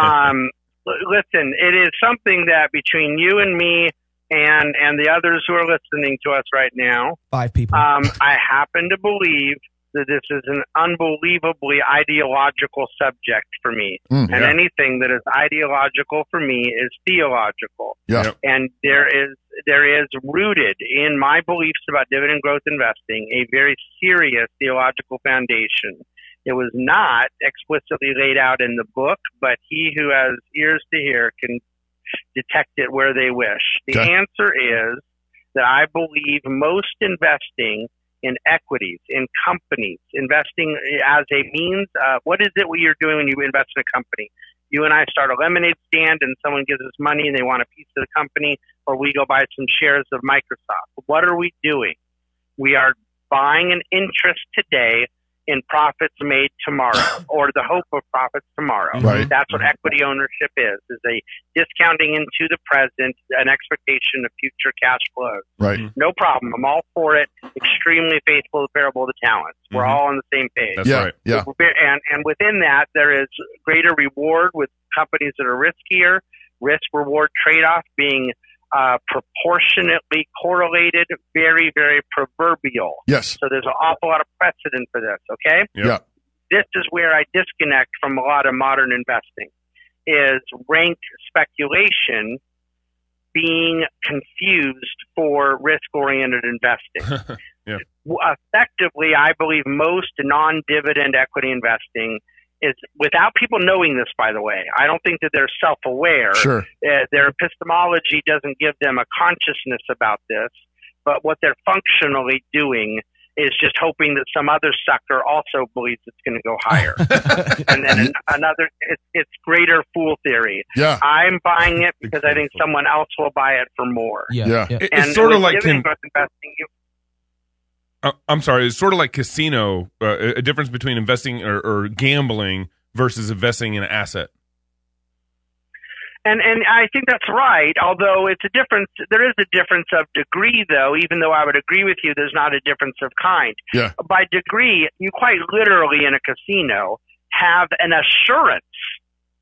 um, l- listen, it is something that between you and me and and the others who are listening to us right now, five people. um, I happen to believe that this is an unbelievably ideological subject for me. Mm, and yeah. anything that is ideological for me is theological. Yeah. And there is there is rooted in my beliefs about dividend growth investing a very serious theological foundation. It was not explicitly laid out in the book, but he who has ears to hear can detect it where they wish. The Okay. answer is that I believe most investing in equities, in companies, investing as a means. Uh, what is it you're doing when you invest in a company? You and I start a lemonade stand, and someone gives us money, and they want a piece of the company, or we go buy some shares of Microsoft. What are we doing? We are buying an interest today in profits made tomorrow, or the hope of profits tomorrow. Right. That's what equity ownership is: is a discounting into the present, an expectation of future cash flows Right. no problem. I'm all for it. Extremely faithful to the parable of the talents. We're Mhm. all on the same page. That's yeah. right. Yeah. And and within that, there is greater reward with companies that are riskier. Risk reward trade off being uh, proportionately correlated, very very proverbial. Yes. So there's an awful lot of precedent for this. Okay Yeah. this is where I disconnect from a lot of modern investing is rank speculation being confused for risk oriented investing. Yeah. Effectively, I believe most non dividend equity investing is without people knowing this, by the way. I don't think that they're self aware Sure. uh, their epistemology doesn't give them a consciousness about this, but what they're functionally doing is just hoping that some other sucker also believes it's going to go higher. and then another, it's, it's greater fool theory. Yeah. I'm buying it because I think someone else will buy it for more. yeah, yeah. yeah. It- And it's sort of like dividend investing, you, uh, I'm sorry. It's sort of like casino. Uh, a difference between investing or, or gambling versus investing in an asset. And and I think that's right. Although it's a difference, there is a difference of degree, though. Even though I would agree with you, there's not a difference of kind. Yeah. By degree, you quite literally in a casino have an assurance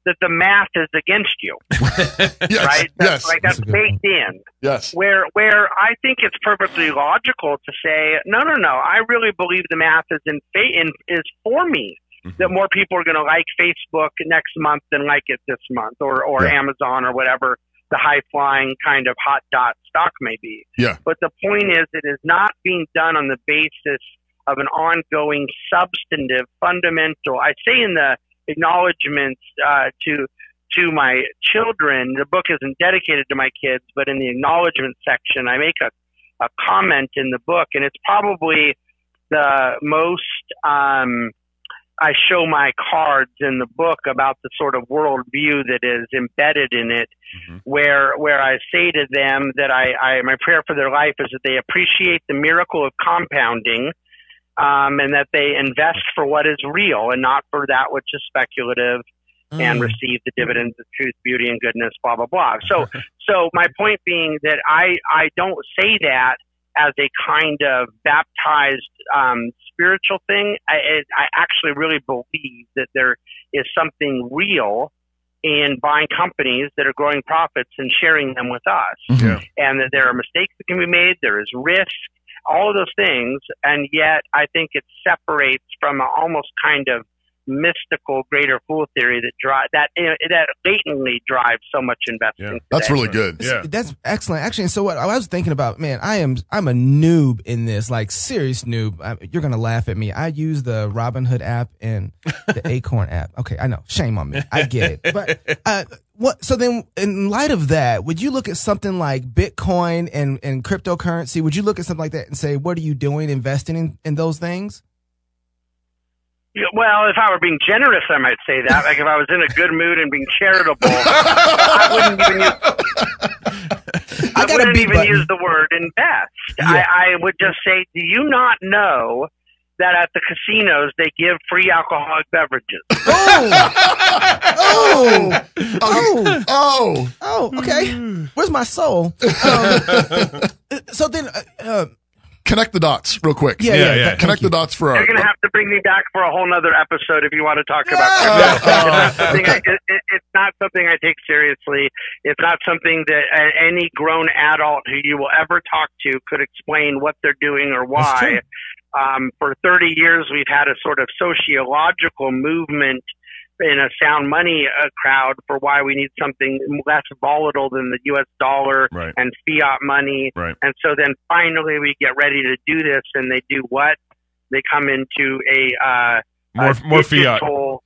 that the math is against you, Yes. right? That's Yes. like that's That's baked in. Yes. Where where I think it's perfectly logical to say, no, no, no. I really believe the math is in, in is for me mm-hmm. that more people are going to like Facebook next month than like it this month, or or Yeah. Amazon or whatever the high flying kind of hot dot stock may be. Yeah. But the point is, it is not being done on the basis of an ongoing, substantive, fundamental. I say in the acknowledgments uh, to to my children, the book isn't dedicated to my kids, but in the acknowledgement section, I make a, a comment in the book, and it's probably the most um, I show my cards in the book about the sort of worldview that is embedded in it, mm-hmm. where where I say to them that I, I my prayer for their life is that they appreciate the miracle of compounding, um, and that they invest for what is real and not for that which is speculative, mm. and receive the dividends of truth, beauty, and goodness. Blah blah blah. So so my point being that I I don't say that as a kind of baptized um, spiritual thing. I, I actually really believe that there is something real in buying companies that are growing profits and sharing them with us, mm-hmm. and that there are mistakes that can be made. There is risk, all of those things, and yet I think it separates from almost kind of mystical greater fool theory that drive that that latently drives so much investing. Yeah. That's really good. Yeah, that's excellent. Actually, so what I was thinking about, man, I am I'm a noob in this, like serious noob. I, you're gonna laugh at me. I use the Robinhood app and the Acorn app. Okay, I know. Shame on me. I get it. But uh, what? So then, in light of that, would you look at something like Bitcoin and and cryptocurrency? Would you look at something like that and say, what are you doing investing in in those things? Well, if I were being generous, I might say that. Like if I was in a good mood and being charitable, I wouldn't even use. I, I wouldn't even button. use the word invest. Yeah. I, I would just say, do you not know that at the casinos they give free alcoholic beverages? Oh, oh, oh, oh, oh. Okay, where's my soul? Um, so then. Uh, uh, connect the dots real quick. Yeah, yeah, yeah. Connect the dots for our. You're gonna have to bring me back for a whole nother episode if you want to talk about. Uh, it's, not I, it, it, it's not something I take seriously. It's not something that any grown adult who you will ever talk to could explain what they're doing or why. Um, for 30 years, we've had a sort of sociological movement in a sound money uh, crowd for why we need something less volatile than the U.S. dollar right. and fiat money. Right. And so then finally we get ready to do this, and they do what? They come into a uh, more a more fiat uh,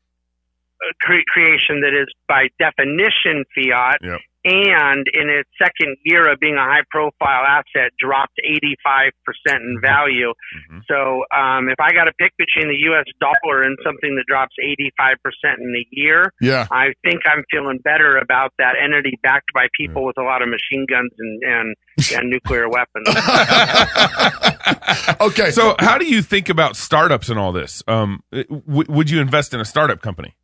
cre- creation that is by definition fiat, yep and in its second year of being a high profile asset dropped 85% in value. Mm-hmm. So um, if I got to pick between the US dollar and something that drops 85% in a year, yeah. I think I'm feeling better about that entity backed by people with a lot of machine guns and, and, and nuclear weapons. okay. So how do you think about startups and all this? Um, w- would you invest in a startup company?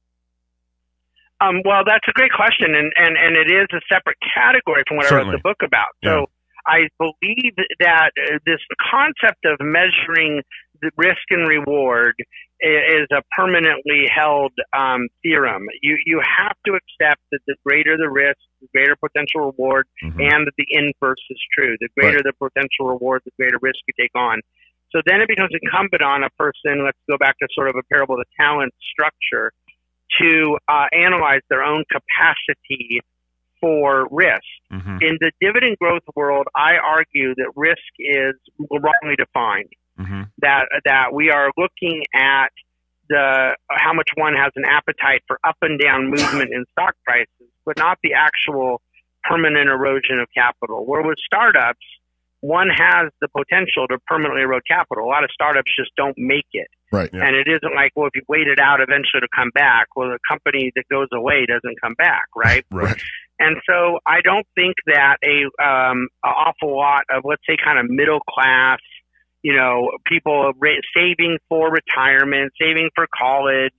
Um, well, that's a great question, and, and, and it is a separate category from what Certainly. I wrote the book about. So yeah. I believe that uh, this concept of measuring the risk and reward is a permanently held um, theorem. You you have to accept that the greater the risk, the greater potential reward, mm-hmm. and that the inverse is true. The greater right. the potential reward, the greater risk you take on. So then it becomes incumbent on a person. Let's go back to sort of a parable of the talent structure to uh, analyze their own capacity for risk. Mm-hmm. In the dividend growth world, I argue that risk is wrongly defined. Mm-hmm. That that we are looking at the how much one has an appetite for up and down movement in stock prices, but not the actual permanent erosion of capital. Where with startups, one has the potential to permanently erode capital. A lot of startups just don't make it. Right. Yeah. And it isn't like, well, if you wait it out eventually to come back, well, the company that goes away doesn't come back, right? right. And so I don't think that a um, an awful lot of let's say kind of middle class, you know, people saving for retirement, saving for college,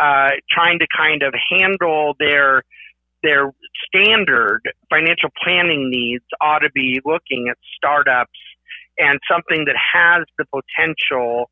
uh, trying to kind of handle their their standard financial planning needs ought to be looking at startups and something that has the potential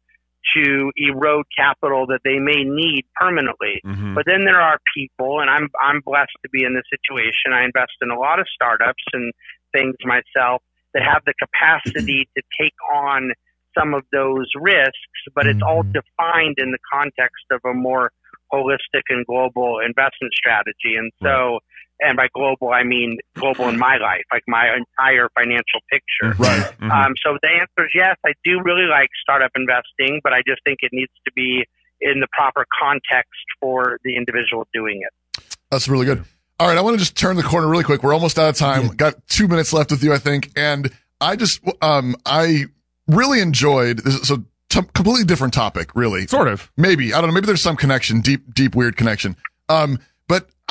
to erode capital that they may need permanently. Mm-hmm. But then there are people, and I'm I'm blessed to be in this situation. I invest in a lot of startups and things myself that have the capacity to take on some of those risks, but it's all Mm-hmm. defined in the context of a more holistic and global investment strategy. And so, and by global, I mean global in my life, like my entire financial picture. Right. Mhm. Um, so the answer is yes, I do really like startup investing, but I just think it needs to be in the proper context for the individual doing it. That's really good. All right, I want to just turn the corner really quick. We're almost out of time. Got two minutes left with you, I think. And I just, um, I really enjoyed this. So t- completely different topic, really. Sort of. Maybe I don't know. Maybe there's some connection, deep, deep, weird connection. Um, but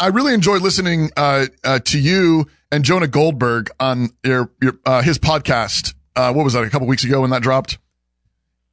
I really enjoyed listening uh, uh, to you and Jonah Goldberg on your, your uh, his podcast. Uh, what was that? A couple weeks ago when that dropped.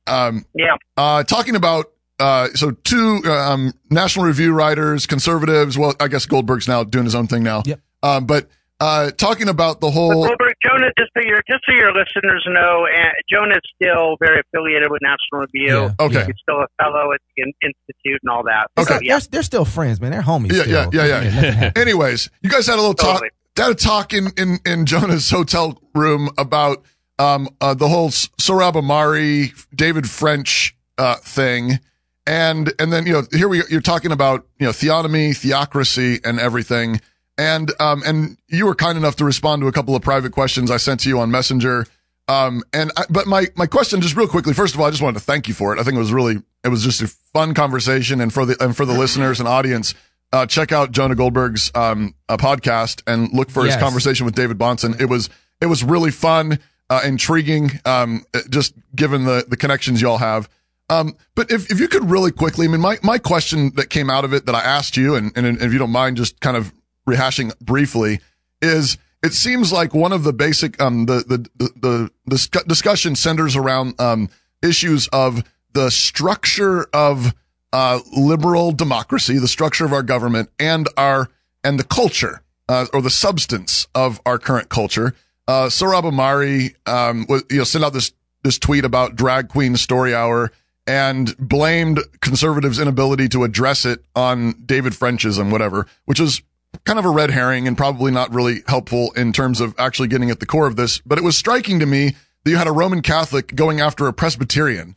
Um, Yeah. uh, talking about uh, so two um, National Review writers, conservatives. Well, I guess Goldberg's now doing his own thing now. Yep. Um, but uh, talking about the But whole. Goldberg, Jonah, just so your just so your listeners know, uh, Jonah's still very affiliated with National Review. Yeah. Okay. He's still a fellow at the in- institute and all that. Okay. So, yeah. They're, they're still friends, man. They're homies. Yeah, still. yeah, yeah, yeah. Anyways, you guys had a little talk. Totally. Had a talk in in in Jonah's hotel room about um uh, the whole S- Sohrab Ahmari, David French uh thing, and and then you know here we you're talking about you know theonomy, theocracy, and everything. And um and you were kind enough to respond to a couple of private questions I sent to you on Messenger. Um and I, but my my question just real quickly. First of all, I just wanted to thank you for it. I think it was really it was just a fun conversation, and for the and for the listeners and audience, uh, check out Jonah Goldberg's um uh, podcast and look for his conversation with David Bahnsen. It was it was really fun, uh, intriguing. Um, just given the the connections y'all have. Um, but if, if you could really quickly, I mean, my, my question that came out of it that I asked you, and, and if you don't mind just kind of rehashing briefly, is it seems like one of the basic, um, the, the, the, the, discussion centers around, um, issues of the structure of, uh, liberal democracy, the structure of our government and our, and the culture, uh, or the substance of our current culture. Uh, Sohrab Ahmari, um, was, you know, sent out this, this tweet about drag queen story hour and blamed conservatives' inability to address it on David Frenchism, whatever, which is kind of a red herring and probably not really helpful in terms of actually getting at the core of this. But it was striking to me that you had a Roman Catholic going after a Presbyterian,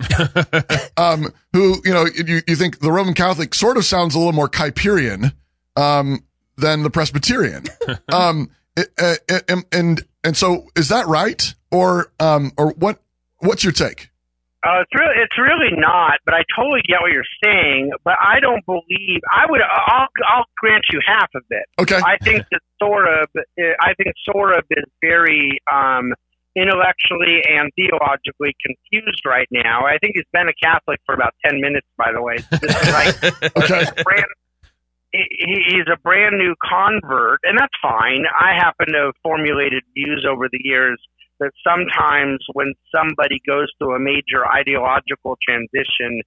um, who, you know, you, you think the Roman Catholic sort of sounds a little more Kuyperian, um, than the Presbyterian. um, it- uh, and, and, and so is that right? Or, um, or what, what's your take? Uh, it's really, it's really not, but I totally get what you're saying. But I don't believe I would. I'll, I'll grant you half of it. Okay. I think that Sohrab, I think Sohrab is very um, intellectually and theologically confused right now. I think he's been a Catholic for about ten minutes, by the way. Like Okay. he's a brand, he- he's a brand new convert, and that's fine. I happen to have formulated views over the years that sometimes when somebody goes through a major ideological transition,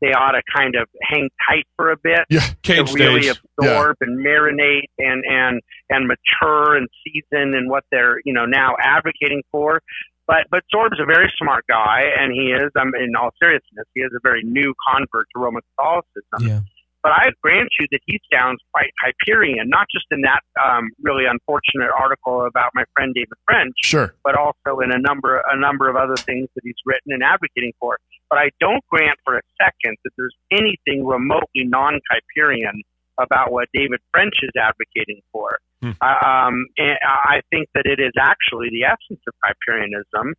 they ought to kind of hang tight for a bit Yeah. Cage to really stage. absorb and marinate and and and mature and season and what they're you know now advocating for. But but Sohrab's a very smart guy, and he is. I'm in all seriousness, he is a very new convert to Roman Catholicism. Yeah. But I grant you that he sounds quite Kuyperian, not just in that um, really unfortunate article about my friend David French, Sure. but also in a number a number of other things that he's written and advocating for. But I don't grant for a second that there's anything remotely non-Kuyperian about what David French is advocating for. Hmm. Uh, um, and I think that it is actually the essence of Kuyperianism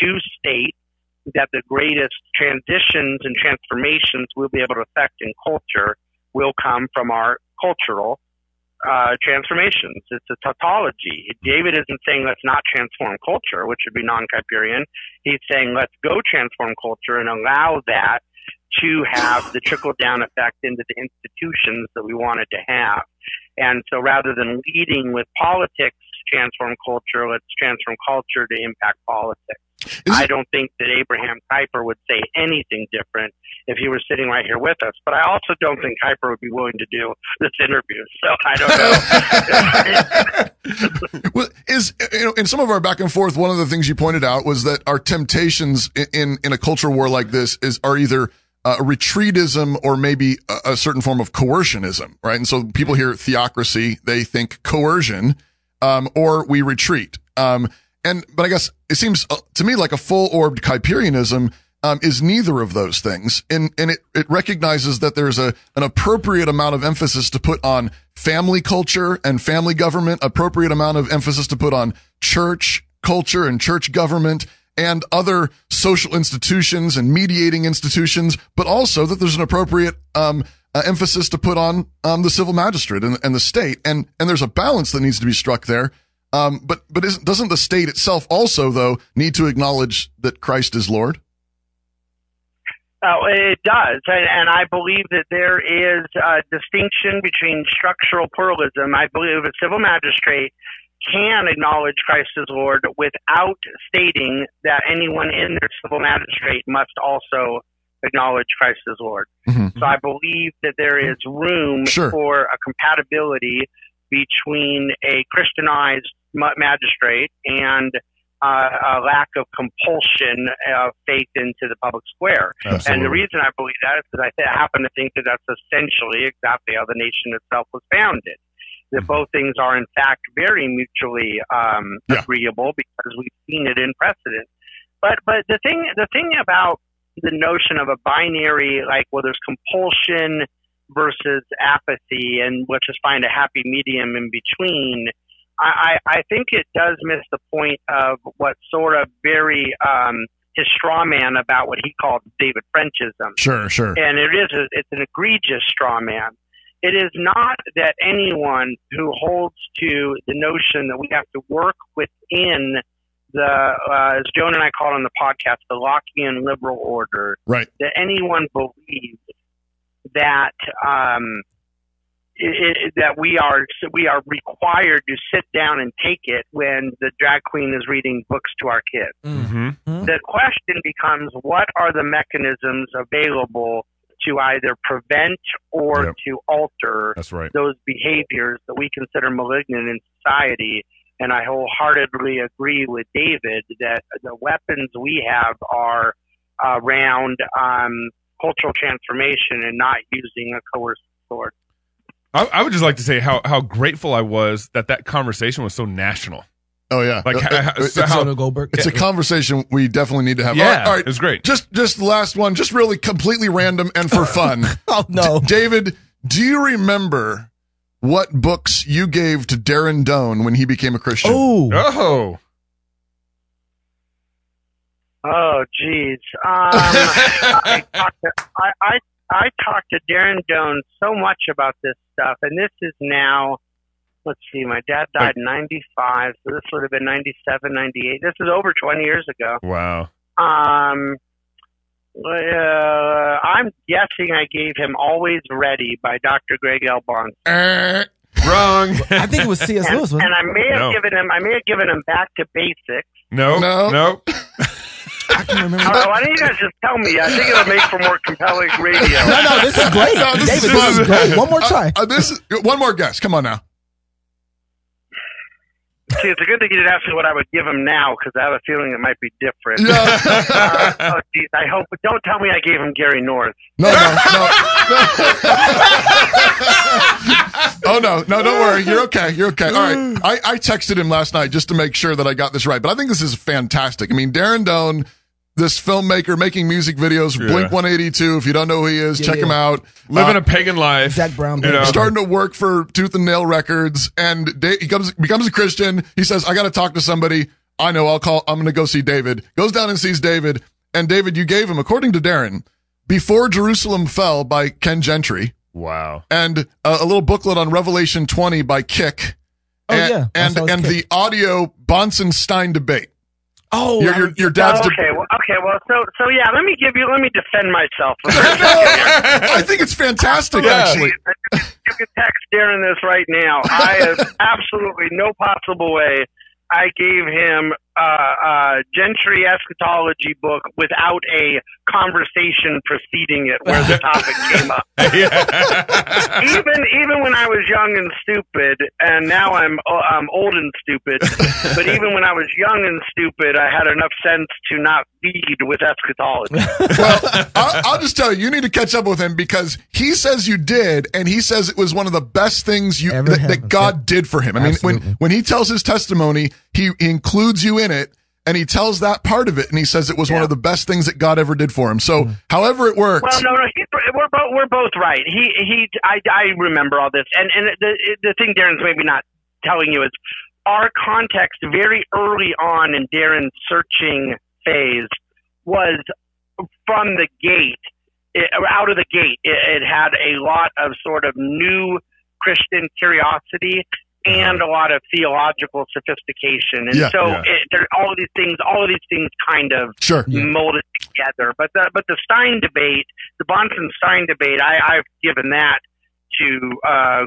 to state that the greatest transitions and transformations we'll be able to affect in culture will come from our cultural uh, transformations. It's a tautology. David isn't saying let's not transform culture, which would be non-Kuyperian. He's saying let's go transform culture and allow that to have the trickle down effect into the institutions that we wanted to have. And so rather than leading with politics, transform culture, let's transform culture to impact politics. Is I don't think that Abraham Kuyper would say anything different if he were sitting right here with us. But I also don't think Kuyper would be willing to do this interview. So I don't know. well, is you know in some of our back and forth, one of the things you pointed out was that our temptations in in, in a culture war like this is are either uh, retreatism or maybe a, a certain form of coercionism, right? And so people hear theocracy, they think coercion, um, or we retreat. Um, and but I guess it seems uh, to me like a full orbed Kuyperianism um, is neither of those things, and and it it recognizes that there's a an appropriate amount of emphasis to put on family culture and family government, appropriate amount of emphasis to put on church culture and church government and other social institutions and mediating institutions, but also that there's an appropriate um, uh, emphasis to put on um, the civil magistrate and, and the state, and and there's a balance that needs to be struck there. Um, but but doesn't the state itself also though need to acknowledge that Christ is Lord? Oh, it does, and, and I believe that there is a distinction between structural pluralism. I believe a civil magistrate can acknowledge Christ as Lord without stating that anyone in their civil magistrate must also acknowledge Christ as Lord. Mhm. So I believe that there is room Sure. for a compatibility between a Christianized magistrate and uh, a lack of compulsion of faith into the public square. And the reason I believe that is because I happen to think that that's essentially exactly how the nation itself was founded. That both things are in fact very mutually um, Yeah. agreeable because we've seen it in precedent. But but the thing the thing about the notion of a binary like well there's compulsion versus apathy and let's just find a happy medium in between. I, I I think it does miss the point of what sort of very um, his straw man about what he called David Frenchism Sure, sure. and it is a, it's an egregious straw man. It is not that anyone who holds to the notion that we have to work within the, uh, as Joan and I call it on the podcast, the Lockean liberal order, Right. that anyone believes that um, it, it, that we are we are required to sit down and take it when the drag queen is reading books to our kids Mm-hmm. the question becomes what are the mechanisms available to either prevent or Yep. to alter That's right. those behaviors that we consider malignant in society. And I wholeheartedly agree with David that the weapons we have are around um, cultural transformation and not using a coercive sword. I, I would just like to say how how grateful I was that that conversation was so national. Oh yeah. Like, Uh, ha- ha- it's, how- Jonah Goldberg. it's a conversation we definitely need to have. Yeah, all right, all right. it was great. Just just the last one, just really completely random and for fun. oh no. David, do you remember what books you gave to Darren Doan when he became a Christian? Oh. Oh, Oh, geez. Um, I, talked to, I, I, I talked to Darren Doan so much about this stuff, and this is now, let's see, my dad died in 95, so this would have been 97, 98. This is over 20 years ago. wow. Um, uh, I'm guessing I gave him Always Ready by Dr. Greg L. Bahnsen. Eh, Wrong. I think it was C.S. And, Lewis. wasn't and I may have No. given him, I may have given him Back to Basics. no, No. no. I can remember. All right, why don't you guys just tell me? I think it'll make for more compelling radio. No, no, this is great. No, this David, is this is great. One more try. uh, this is one more guess. Come on now. See, it's a good thing you didn't ask me what I would give him now because I have a feeling it might be different. Uh, oh, geez, I hope. Don't tell me I gave him Gary North. No, no, no. oh no, no, don't worry. You're okay. You're okay. All right. I, I texted him last night just to make sure that I got this right, but I think this is fantastic. I mean, Darren Doan, this filmmaker making music videos, Yeah. Blink 182. If you don't know who he is, Yeah, check yeah. him out. Living Uh, a pagan life. Zach Brown. You know, starting to work for Tooth and Nail Records, and da- he comes becomes a Christian. He says, "I got to talk to somebody. I know. I'll call. I'm going to go see David." Goes down and sees David, and David, you gave him, according to Darren, "Before Jerusalem Fell" by Ken Gentry, wow. and a, a little booklet on Revelation 20 by Kik. Oh, and, yeah. And and Kik. the audio Bahnsen Stein debate. Oh, Your your, your dad's. Oh, de- okay, well, okay, well, so so yeah, let me give you, let me defend myself. I think it's fantastic, actually. you can text Darren this right now. I have absolutely no possible way. I gave him uh, uh, Gentry eschatology book without a conversation preceding it where the topic came up. even even when I was young and stupid, and now I'm uh, I'm old and stupid. but even when I was young and stupid, I had enough sense to not feed with eschatology. well, I'll, I'll just tell you, you need to catch up with him because he says you did, and he says it was one of the best things you Ever that, that. God Yep. did for him. I mean, when Absolutely. when he tells his testimony, he, he includes you in it, and he tells that part of it, and he says it was one of the best things that God ever did for him. So, mm-hmm. however it works, Well, no, no, he, we're both we're both right. He he, I, I remember all this, and and the the thing Darren's maybe not telling you is our context very early on in Darren's searching phase was from the gate, it, out of the gate. It, it had a lot of sort of new Christian curiosity and a lot of theological sophistication, and Yeah. so Yeah. It, there, all of these things, all of these things, kind of sure. Yeah. molded together. But the but the Stein debate, the Bahnsen Stein debate, I, I've given that to uh,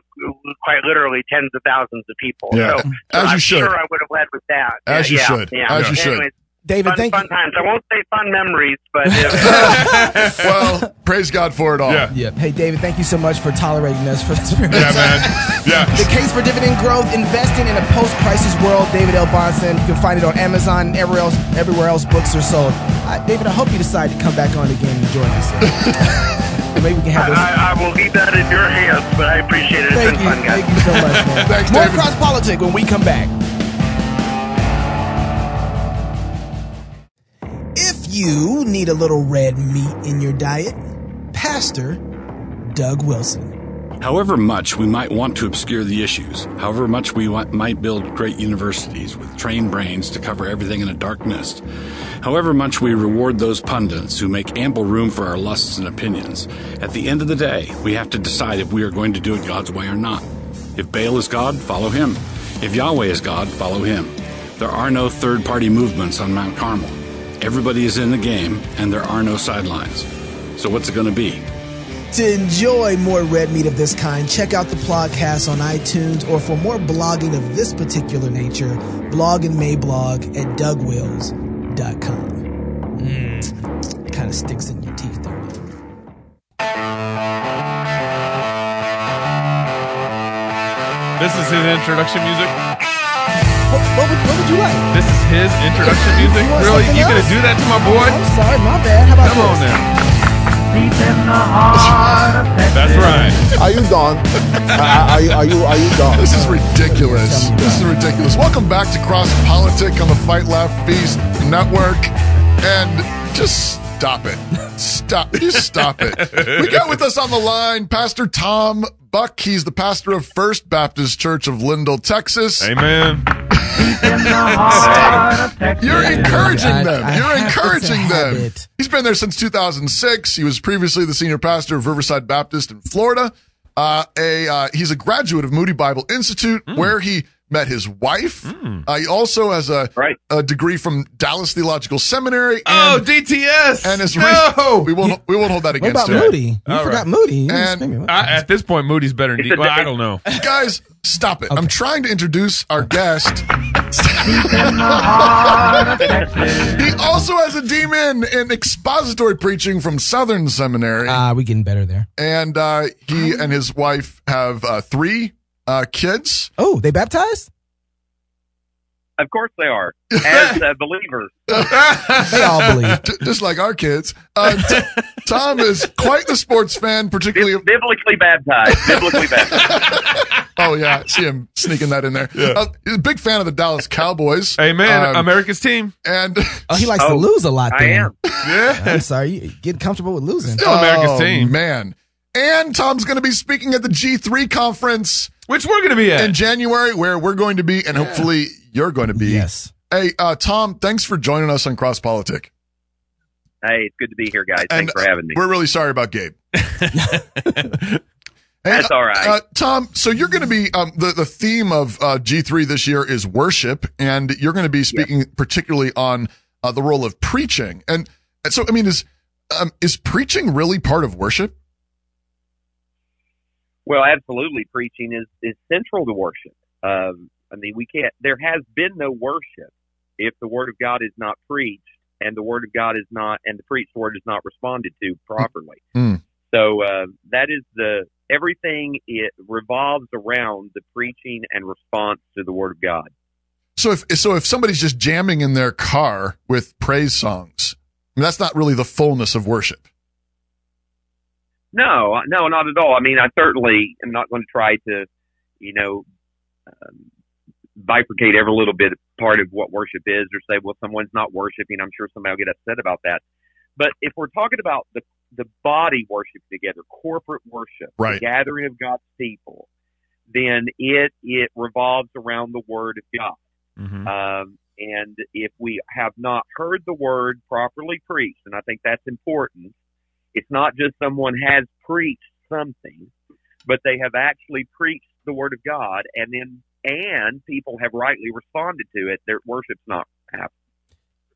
quite literally tens of thousands of people. Yeah. So, so As you I'm should. sure I would have led with that. As you yeah, should. Yeah. As you should. Anyways, David, fun, thank fun you. times. I won't say fun memories, but well, praise God for it all. Yeah. Yep. Hey, David, thank you so much for tolerating us for this period Yeah, time. man. Yeah. The Case for Dividend Growth, Investing in a Post-Crisis World, David L. Bahnsen. You can find it on Amazon and everywhere else, everywhere else books are sold. Uh, David, I hope you decide to come back on again and join us. Maybe we can have those. I, I will leave that in your hands. But I appreciate it. It's Thank been you. fun, guys. Thank you so much, man. Thanks, More David. Cross Politic when we come back. You need a little red meat in your diet, Pastor Doug Wilson. However much we might want to obscure the issues, however much we want, might build great universities with trained brains to cover everything in a dark mist, however much we reward those pundits who make ample room for our lusts and opinions, at the end of the day, we have to decide if we are going to do it God's way or not. If Baal is God, follow him. If Yahweh is God, follow him. There are no third party movements on Mount Carmel. Everybody is in the game, and there are no sidelines. So, what's it going to be? To enjoy more red meat of this kind, check out the podcast on iTunes, or for more blogging of this particular nature, blog and Mablog at dougwils.com. Mm, it kind of sticks in your teeth there. This is his introduction music. What, what, would, what would you like? This is his introduction music. You Really? something You gonna do that to my boy? I'm sorry, my bad. How about Come on now. That's right. Are you done? are, are you are you are you done? This is ridiculous. This is ridiculous. Welcome back to Cross Politic on the Fight Laugh Feast Network. And just stop it. Stop. Just stop it. We got with us on the line Pastor Tom Buck. He's the pastor of First Baptist Church of Lindale, Texas. Amen. You're encouraging them. You're encouraging them. He's been there since 2006. He was previously the senior pastor of Riverside Baptist in Florida. Uh, a uh, he's a graduate of Moody Bible Institute, Mm. where he met his wife. Uh, he also has a Right. a degree from Dallas Theological Seminary. Oh, DTS. and his no. we won't we won't hold that against What about him. Moody? You All forgot right. Moody. And. I, at this point, Moody's better than D. Well, I don't know. Guys, stop it! I'm trying to introduce our guest. he also has a DMin in expository preaching from Southern Seminary. Ah, we getting better there. and uh, he and his wife have uh, three uh, kids. Oh, they baptized? Of course they are, as uh, believers. They all believe. J- just like our kids. Uh, T- Tom is quite the sports fan, particularly. Bi- biblically baptized. Biblically baptized. Oh yeah, see him sneaking that in there. Uh, he's a big fan of the Dallas Cowboys. Amen. Um, America's team. and Oh, he likes to Oh, lose a lot. I am. Yeah. I'm sorry, you get comfortable with losing. Still America's oh, team. man. And Tom's going to be speaking at the G3 conference Which we're gonna be at. in January, where we're going to be, and hopefully you're going to be. Yes. Hey, uh, Tom, thanks for joining us on Cross Politic. Hey, it's good to be here, guys. And Thanks for having me. We're really sorry about Gabe. Hey, That's all right. Uh, Tom, so you're going to be um, the the theme of uh, G3 this year is worship, and you're going to be speaking particularly on uh, the role of preaching. And, and so, I mean, is um, is preaching really part of worship? Well, absolutely. Preaching is, is central to worship. Um, I mean, we can't, there has been no worship if the Word of God is not preached and the Word of God is not, and the preached Word is not responded to properly. Hmm. So, uh, that is the, everything it revolves around the preaching and response to the Word of God. So if so, if somebody's just jamming in their car with praise songs, I mean, that's not really the fullness of worship. No, no, not at all. I mean, I certainly am not going to try to, you know, um, bifurcate every little bit part of what worship is or say, well, someone's not worshiping. I'm sure somebody will get upset about that. But if we're talking about the, the body worship together, corporate worship, Right. the gathering of God's people, then it, it revolves around the Word of God. Mhm. Um, and if we have not heard the word properly preached, and I think that's important, it's not just someone has preached something, but they have actually preached the word of God, and then and people have rightly responded to it. Their worship's not happening.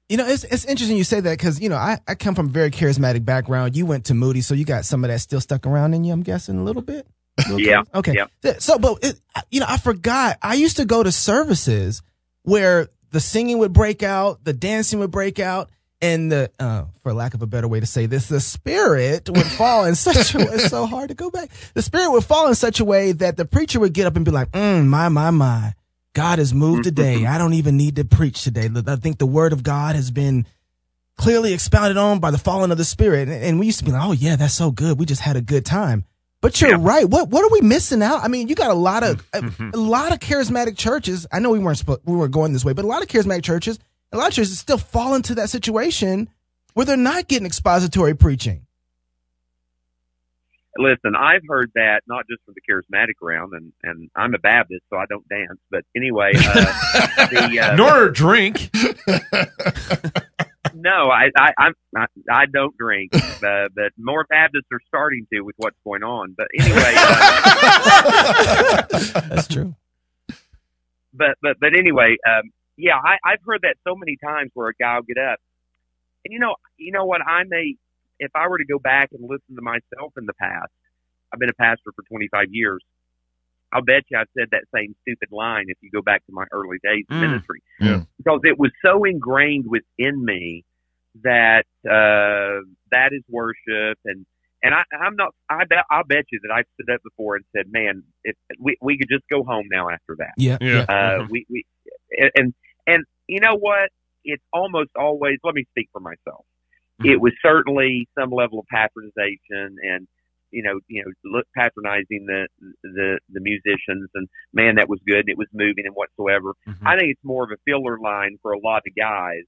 You know, it's it's interesting you say that because you know I, I come from a very charismatic background. You went to Moody, so you got some of that still stuck around in you. I'm guessing a little bit. Little Yeah? Okay. yeah. So, but it, you know, I forgot. I used to go to services where the singing would break out, the dancing would break out, and the uh, for lack of a better way to say this, the spirit would fall in such a way. It's so hard to go back. The spirit would fall in such a way that the preacher would get up and be like, mm, "My, my, my." God has moved today. I don't even need to preach today. I think the word of God has been clearly expounded on by the falling of the spirit. And- we used to be like, oh yeah, that's so good. We just had a good time. But you're right. What what are we missing out? I mean, you got a lot of a, a lot of charismatic churches. I know we weren't supposed, we were going this way, but a lot of charismatic churches, a lot of churches still fall into that situation where they're not getting expository preaching. Listen, I've heard that not just from the charismatic round, and and I'm a Baptist, so I don't dance. But anyway, uh, the uh, Nor drink. no, I I I'm, I, I don't drink, uh, but more Baptists are starting to with what's going on. But anyway, uh, That's true. but but but anyway, um, yeah, I, I've heard that so many times where a guy will get up, and you know, you know what? I may, if I were to go back and listen to myself in the past, I've been a pastor for 25 years. I'll bet you I've said that same stupid line if you go back to my early days of Mm. ministry Yeah. because it was so ingrained within me that uh, that is worship and and I, I'm not. I bet. I'll bet you that I've stood up before and said, "Man, if we we could just go home now after that." Yeah. Yeah. Uh, we we and and you know what? It's almost always. Let me speak for myself. It was certainly some level of patronization and you know you know look patronizing the the the musicians and man that was good and it was moving and whatsoever. Mhm. I think it's more of a filler line for a lot of guys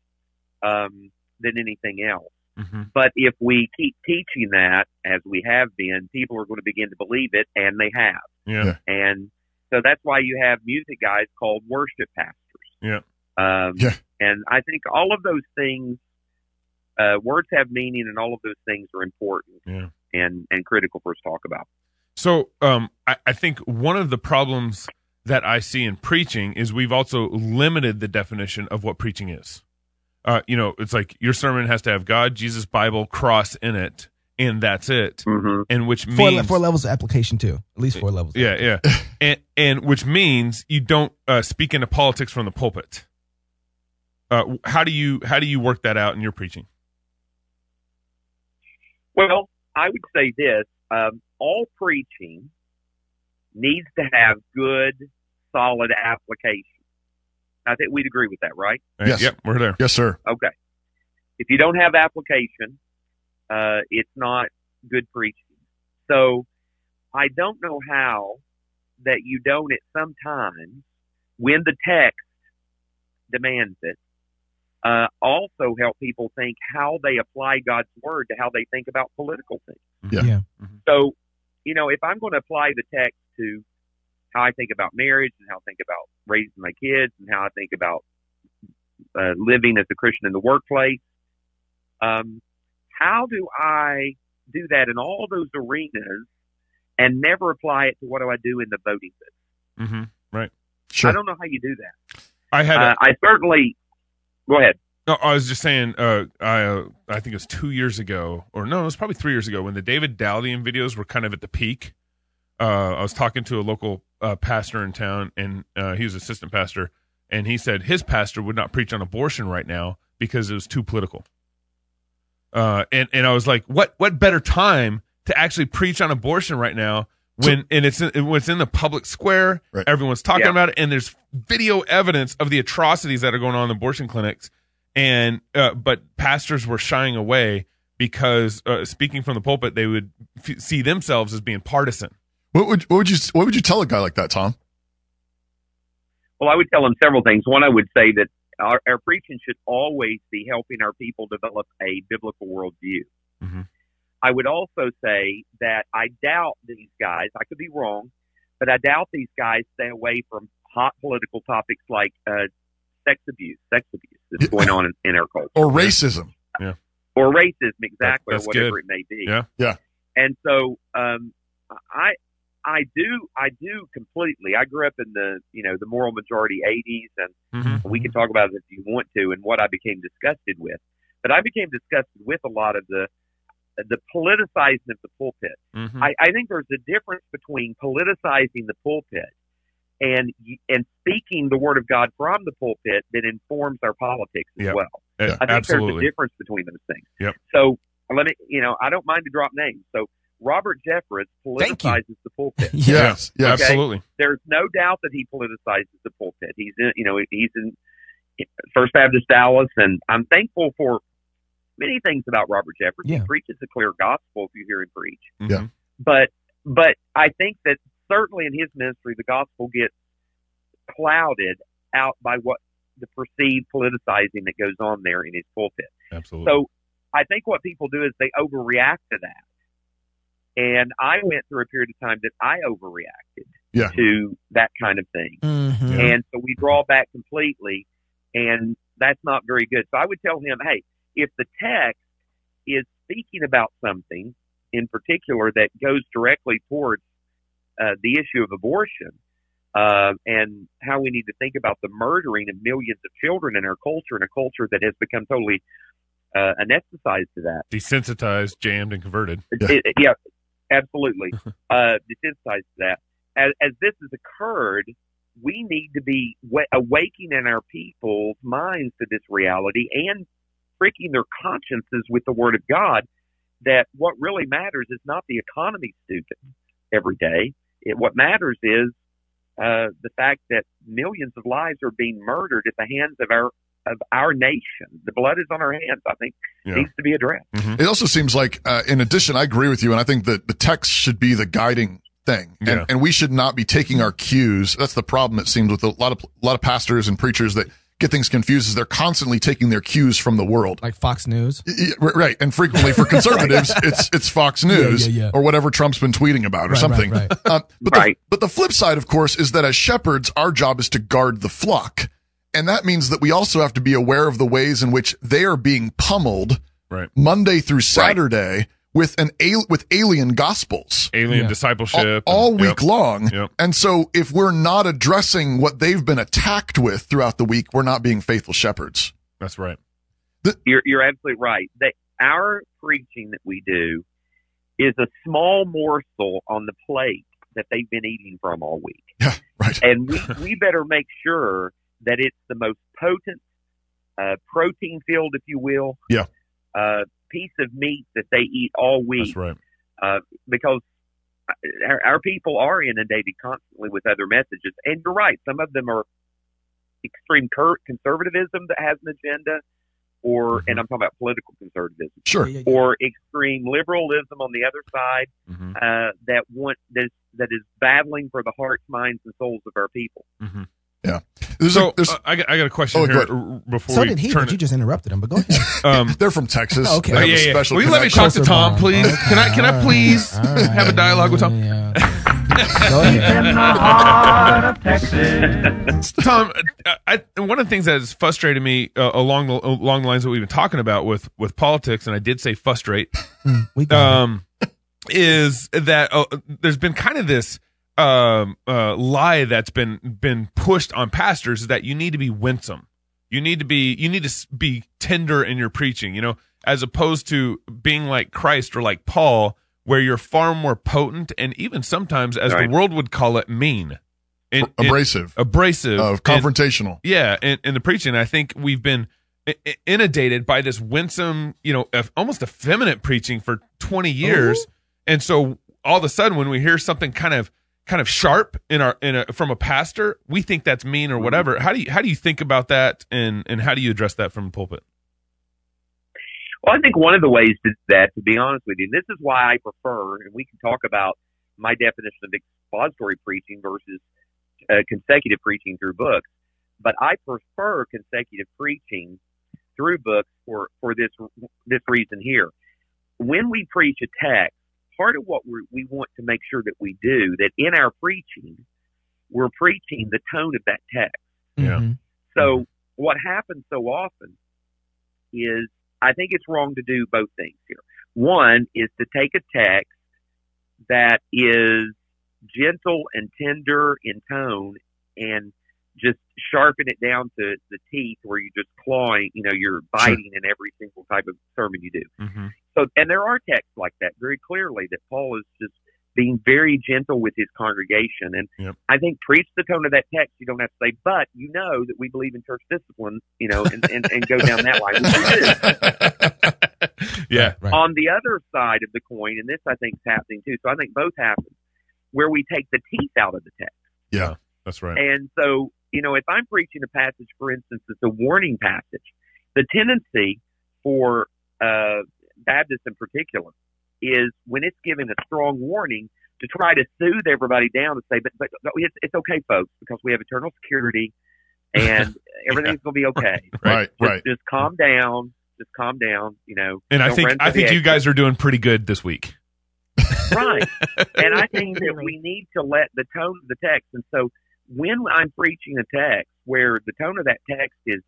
um, than anything else. Mhm. But if we keep teaching that as we have been, people are going to begin to believe it, and they have. Yeah. And so that's why you have music guys called worship pastors. Yeah. Um, Yeah. And I think all of those things, uh, words have meaning, and all of those things are important Yeah. and and critical for us to talk about. So um, I, I think one of the problems that I see in preaching is we've also limited the definition of what preaching is. Uh, you know, it's like your sermon has to have God, Jesus, Bible, cross in it, and that's it. Mm-hmm. And which Four, means four levels of application too. At least four levels. yeah, yeah, and and which means you don't uh, speak into politics from the pulpit. Uh, how do you how do you work that out in your preaching? Well, I would say this: um, all preaching needs to have good, solid application. I think we'd agree with that, right? Right? Yes. Yep, we're there. Yes, sir. Okay. If you don't have application, uh, it's not good preaching. So I don't know how that you don't at some times, when the text demands it, uh, also help people think how they apply God's word to how they think about political things. Yeah. Yeah. So, you know, if I'm going to apply the text to how I think about marriage and how I think about raising my kids and how I think about uh, living as a Christian in the workplace, um, how do I do that in all those arenas and never apply it to what do I do in the voting business? Mm-hmm. Right. Sure. I don't know how you do that. I had. Uh, a, I certainly go ahead. no, I was just saying. Uh, I uh, I think it was two years ago, or no, it was probably three years ago when the David Daleiden videos were kind of at the peak. Uh, I was talking to a local uh, pastor in town, and uh, he was assistant pastor, and he said his pastor would not preach on abortion right now because it was too political. Uh, and and I was like, what what better time to actually preach on abortion right now when and it's in, when it's in the public square, Right. everyone's talking Yeah. about it, and there's video evidence of the atrocities that are going on in abortion clinics, and uh, but pastors were shying away because uh, speaking from the pulpit, they would f- see themselves as being partisan. What would what would you what would you tell a guy like that, Tom? Well, I would tell him several things. One, I would say that our, our preaching should always be helping our people develop a biblical worldview. Mhm. I would also say that I doubt these guys, I could be wrong, but I doubt these guys stay away from hot political topics like uh, sex abuse, sex abuse that's going on in, in our culture Or racism? Yeah. or racism exactly that's or whatever good. it may be. Yeah. Yeah. And so um, I I do, I do completely. I grew up in the, you know, the moral majority '80s, and Mhm. we can talk about it if you want to, and what I became disgusted with. But I became disgusted with a lot of the the politicizing of the pulpit. Mhm. I, I think there's a difference between politicizing the pulpit and and speaking the word of God from the pulpit that informs our politics as Yep. well. Uh, I think there's absolutely. a difference between those things. Yep. So let me, you know, I don't mind to drop names. So Robert Jeffress politicizes the pulpit. Yes, yes. Okay. Absolutely. There's no doubt that he politicizes the pulpit. He's in, you know, he's in First Baptist Dallas, and I'm thankful for many things about Robert Jeffress. Yeah. He preaches a clear gospel if you hear him preach. Mhm. But but I think that certainly in his ministry, the gospel gets clouded out by what the perceived politicizing that goes on there in his pulpit. Absolutely. So I think what people do is they overreact to that. And I went through a period of time that I overreacted Yeah. to that kind of thing. Mhm. And so we draw back completely, and that's not very good. So I would tell him, hey, if the text is speaking about something in particular that goes directly towards uh, the issue of abortion uh, and how we need to think about the murdering of millions of children in our culture, in a culture that has become totally uh, anesthetized to that. Desensitized, jammed, and converted. Yeah. It- it- yeah, absolutely. uh, desensitized to that. As, as this has occurred, we need to be wa- awakening our people's minds to this reality and freaking their consciences with the Word of God. That what really matters is not the economy, stupid, every day. It, what matters is uh, the fact that millions of lives are being murdered at the hands of our of our nation. The blood is on our hands. I think Yeah. needs to be addressed. It also seems like, uh, in addition, I agree with you, and I think that the text should be the guiding thing, Yeah. and, and we should not be taking our cues. That's the problem. It seems with a lot of a lot of pastors and preachers that get things confused is they're constantly taking their cues from the world. Like Fox News. Y- y- Right, and frequently for conservatives, it's it's Fox News yeah, yeah. or whatever Trump's been tweeting about or Right, something. right, right. Um, but Right. the, but the flip side, of course, is that as shepherds, our job is to guard the flock, and that means that we also have to be aware of the ways in which they are being pummeled Right. Monday through Saturday with an al- with alien gospels Alien Yeah. discipleship. all, all and- week yep. long. Yep. And so, if we're not addressing what they've been attacked with throughout the week, we're not being faithful shepherds. That's right. You're, you're absolutely right. That our preaching that we do is a small morsel on the plate that they've been eating from all week. Yeah, right. And we, we better make sure that it's the most potent, uh, protein filled, if you will, Yeah. uh, piece of meat that they eat all week That's right. uh, because our, our people are inundated constantly with other messages. And you're right, some of them are extreme cur- conservatism that has an agenda, or and I'm talking about political conservatism, Sure. Yeah, yeah, yeah. or extreme liberalism on the other side hmm uh, that want that is, that is battling for the hearts, minds, and souls of our people. hmm There's So a, there's, uh, I, got, I got a question Oh, here go r- before So we did he, turn but you just interrupted him. But go ahead. Um, they're from Texas. Okay. They oh, have yeah, a yeah. special Will you let me talk to Tom, bond. please? Okay. Can I can I please All right. have a dialogue with Tom? Yeah. Go ahead. Tom, uh, I, I, one of the things that has frustrated me uh, along the along the lines that we've been talking about with with politics, and I did say frustrate, We um, is that uh, there's been kind of this um, uh, lie that's been been pushed on pastors is that you need to be winsome, you need to be you need to be tender in your preaching, you know, as opposed to being like Christ or like Paul, where you're far more potent and even sometimes, as Right. the world would call it, mean. Abrasive, abrasive, and- confrontational. yeah, in, in the preaching, I think we've been inundated by this winsome, you know, almost effeminate preaching for 20 years, and so all of a sudden, when we hear something kind of kind of sharp in our in a, from a pastor, we think that's mean or whatever. How do you how do you think about that, and and how do you address that from the pulpit? Well, I think one of the ways to that, to be honest with you, and this is why I prefer, and we can talk about my definition of expository preaching versus uh, consecutive preaching through books, but I prefer consecutive preaching through books for, for this this reason here. When we preach a text, part of what we we want to make sure that we do that in our preaching, we're preaching the tone of that text. Yeah. Mhm. So what happens so often is I think it's wrong to do both things here. One is to take a text that is gentle and tender in tone and just sharpen it down to the teeth where you're just clawing, you know, you're biting in every single type of sermon you do. Mm-hmm. So, and there are texts like that very clearly that Paul is just being very gentle with his congregation. And Yep. I think preach the tone of that text. You don't have to say, but you know that we believe in church discipline, you know, and, and, and go down that line. which we do. yeah. Right. On the other side of the coin, and this I think is happening too. So I think both happen, where we take the teeth out of the text. Yeah. That's right. And so, you know, if I'm preaching a passage, for instance, it's a warning passage, the tendency for uh, Baptists in particular is when it's giving a strong warning to try to soothe everybody down and say, but, but but it's, it's okay, folks, because we have eternal security and everything's going to be okay. Right. Just, Right. just calm down. Just calm down. You know. And I think I think you guys are doing pretty good this week. right. And I think that we need to let the tone of the text. And so when I'm preaching a text where the tone of that text is,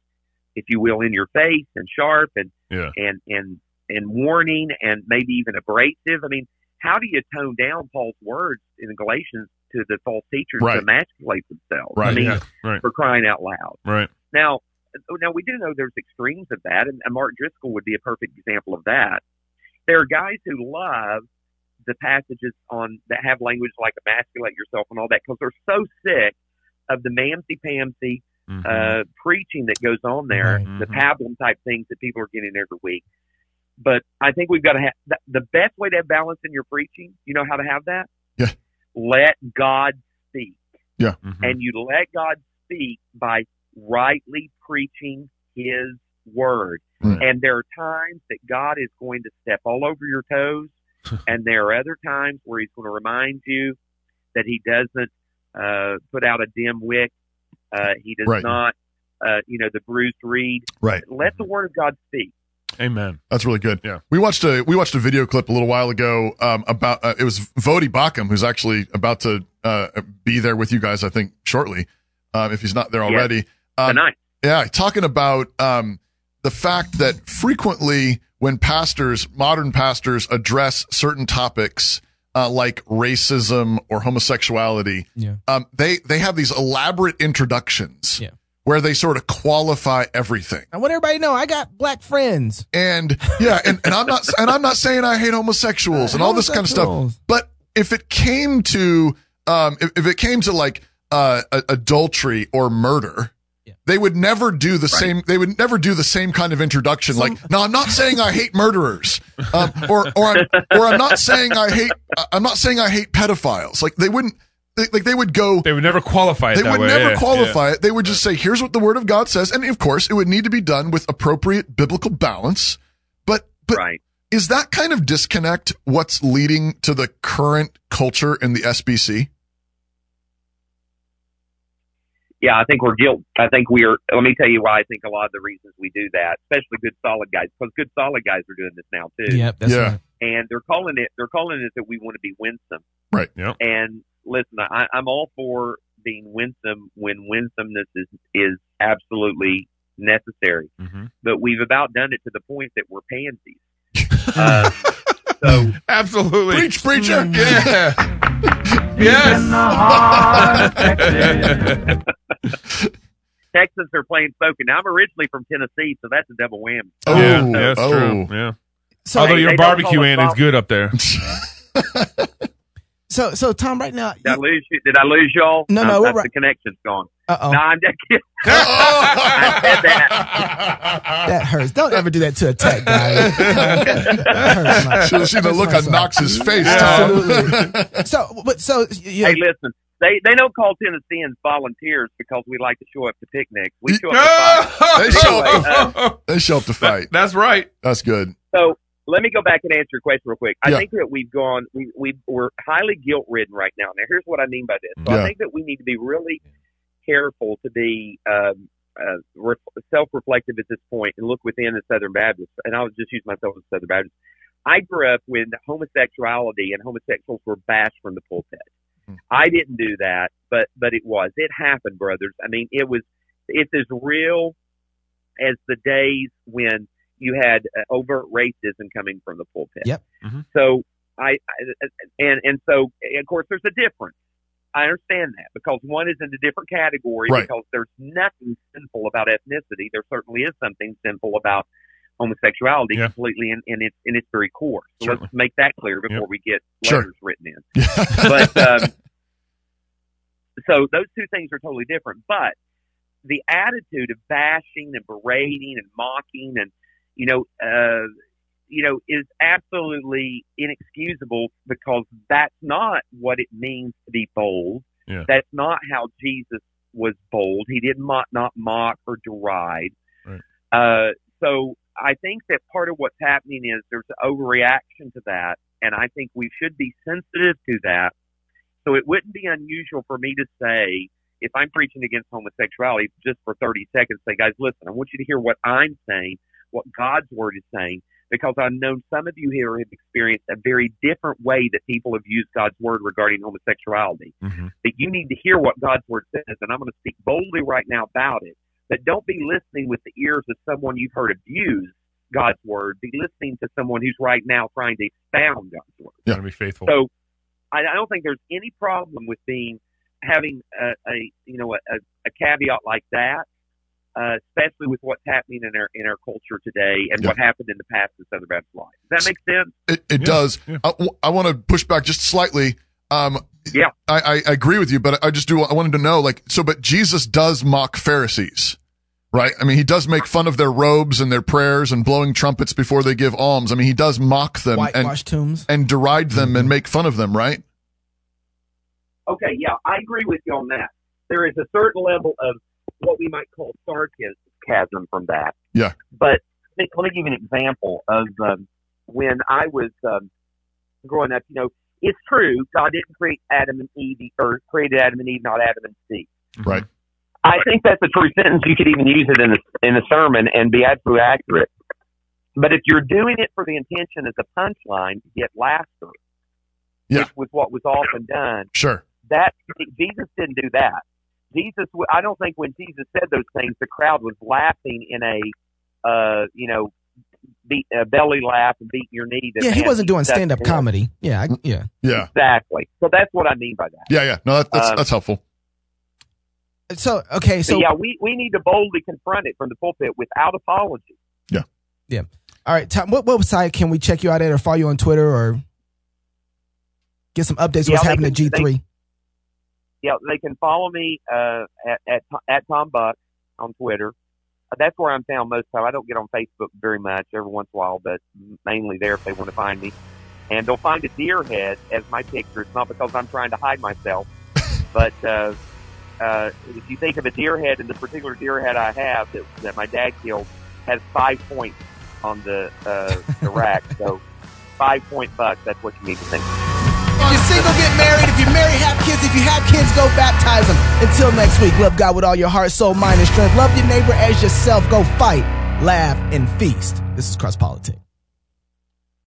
if you will, in your face and sharp and Yeah. and and and warning and maybe even abrasive. I mean, how do you tone down Paul's words in Galatians to the false teachers Right. to emasculate themselves? Right, I mean, Yeah. Right. for crying out loud. Right. Now, now we do know there's extremes of that, and, and Mark Driscoll would be a perfect example of that. There are guys who love the passages on that have language like emasculate yourself and all that because they're so sick of the mamsy pamsy Mhm. uh, preaching that goes on there, Right. the pablum type things that people are getting every week. But I think we've got to have the, the best way to have balance in your preaching. You know how to have that? Yeah. Let God speak Mhm. and you let God speak by rightly preaching His word. Right. And there are times that God is going to step all over your toes, and there are other times where He's going to remind you that He doesn't uh, put out a dim wick. Uh, he does Right. not, uh, you know, the bruised reed. Right. Let the word of God speak. Amen. That's really good. Yeah. We watched a we watched a video clip a little while ago um, about uh, it was Voddie Baucham who's actually about to uh, be there with you guys I think shortly um, if he's not there Yes. already. Um, Tonight. yeah, talking about um, the fact that frequently when pastors, modern pastors, address certain topics uh, like racism or homosexuality, Yeah. um, they they have these elaborate introductions Yeah. Where they sort of qualify everything. I want everybody to know I got black friends. And yeah, and, and I'm not and I'm not saying I hate homosexuals and all this kind of stuff. But if it came to um if, if it came to like uh a- adultery or murder, Yeah. they would never do the same they would never do the same kind of introduction like no I'm not saying I hate murderers. Um or or I'm or I'm not saying I hate I'm not saying I hate pedophiles. Like they wouldn't they, like they would go They would never qualify it they that would way. never Yeah, qualify it. They would just say, here's what the word of God says. And of course, it would need to be done with appropriate biblical balance. But, but right. is that kind of disconnect what's leading to the current culture in the SBC? Yeah, I think we're guilt. I think we are. Let me tell you why I think a lot of the reasons we do that, especially good solid guys, because good solid guys are doing this now too. Yep, that's Yeah. right. And they're calling it. They're calling it that we want to be winsome. Right. Yeah. And listen, I, I'm all for being winsome when winsomeness is is absolutely necessary. hmm But we've about done it to the point that we're pansies. Uh, so Absolutely. Preach, preacher. Yeah. yes. Texans are playing spoken. Now I'm originally from Tennessee, so that's a double whammy. Oh, yeah, that's oh. true. Yeah. So, Although they- your they barbecue call us end is good up there. So, so Tom, right now, Did I lose you? Did I lose y'all? No, no, we're that's right- the connection's gone. uh oh, No, I'm just kidding. That. that hurts. Don't ever do that to a tech guy. that hurts. my- Should have the look on my- Knox's face, Tom. Absolutely. So, but so you Hey, listen. They they don't call Tennesseans volunteers because we like to show up to picnics. We show up to fight. They show Anyway, uh, They show up to fight. That's right. That's good. So let me go back and answer your question real quick. I Yeah. think that we've gone, we, we, we're highly guilt ridden right now. Now, here's what I mean by this. So Yeah. I think that we need to be really careful to be um, uh, re- self reflective at this point and look within the Southern Baptist. And I'll just use myself as a Southern Baptist. I grew up when homosexuality and homosexuals were bashed from the pulpit. Hmm. I didn't do that, but but it was. It happened, brothers. I mean, it was. It's as real as the days when you had uh, overt racism coming from the pulpit. Yep. Mhm. So I, I and and so of course there's a difference. I understand that because one is in a different category Right. because there's nothing sinful about ethnicity. There certainly is something sinful about homosexuality Yeah. completely in, in its in its very core. So Certainly. let's make that clear before Yep. we get Sure. letters written in. but um, so those two things are totally different. But the attitude of bashing and berating and mocking and you know uh, you know is absolutely inexcusable because that's not what it means to be bold. Yeah. That's not how Jesus was bold. He did not not mock or deride. Right. Uh, so I think that part of what's happening is there's an overreaction to that, and I think we should be sensitive to that. So it wouldn't be unusual for me to say, if I'm preaching against homosexuality, just for 30 seconds, say, guys, listen, I want you to hear what I'm saying, what God's word is saying, because I know some of you here have experienced a very different way that people have used God's word regarding homosexuality. Mm-hmm. That you need to hear what God's word says, and I'm going to speak boldly right now about it. But don't be listening with the ears of someone you've heard abuse God's word. Be listening to someone who's right now trying to expound God's word. Yeah. Gotta be faithful. So I, I don't think there's any problem with being having a, a you know a, a caveat like that, uh, especially with what's happening in our in our culture today and Yeah. what happened in the past in Southern Baptist life. Does that make sense? It, it does. I, want to push back just slightly. Um, yeah, I, I, I agree with you, but I just do. I wanted to know, like, so, but Jesus does mock Pharisees, right? I mean, he does make fun of their robes and their prayers and blowing trumpets before they give alms. I mean, he does mock them and tombs. and deride them and make fun of them, right? Okay, yeah, I agree with you on that. There is a certain level of what we might call sarcasm from that. Yeah. But let let me give you an example of um, when I was um, growing up. You know, it's true God didn't create Adam and Eve, or created Adam and Eve, not Adam and Steve. Right. I think that's a true sentence. You could even use it in a, in a sermon and be absolutely accurate. But if you're doing it for the intention as a punchline to get laughter, Yeah. which was what was often done, Sure. that Jesus didn't do that. Jesus, I don't think when Jesus said those things, the crowd was laughing in a, uh, you know, beat, a belly laugh and beating your knee. that Yeah, he wasn't doing stand up comedy. Yeah, I, yeah. Yeah. Exactly. So that's what I mean by that. Yeah. Yeah. No, that, that's Um, that's helpful. So okay, so yeah, we, we need to boldly confront it from the pulpit without apology. yeah. Yeah. All right, Tom. What website can we check you out at, or follow you on Twitter, or get some updates? Yeah, what's happening at G three? Yeah, they can follow me uh, at, at at Tom Buck on Twitter. That's where I'm found most time. I don't get on Facebook very much, every once in a while, but mainly there if they want to find me. And they'll find a deer head as my picture. It's not because I'm trying to hide myself, but uh, uh, if you think of a deer head, and the particular deer head I have that, that my dad killed has five points on the uh, the rack. So five point buck. That's what you need to think. Single, get married. If you're married, have kids. If you have kids, go baptize them. Until next week, love God with all your heart, soul, mind, and strength. Love your neighbor as yourself. Go fight, laugh, and feast. This is Cross Politics.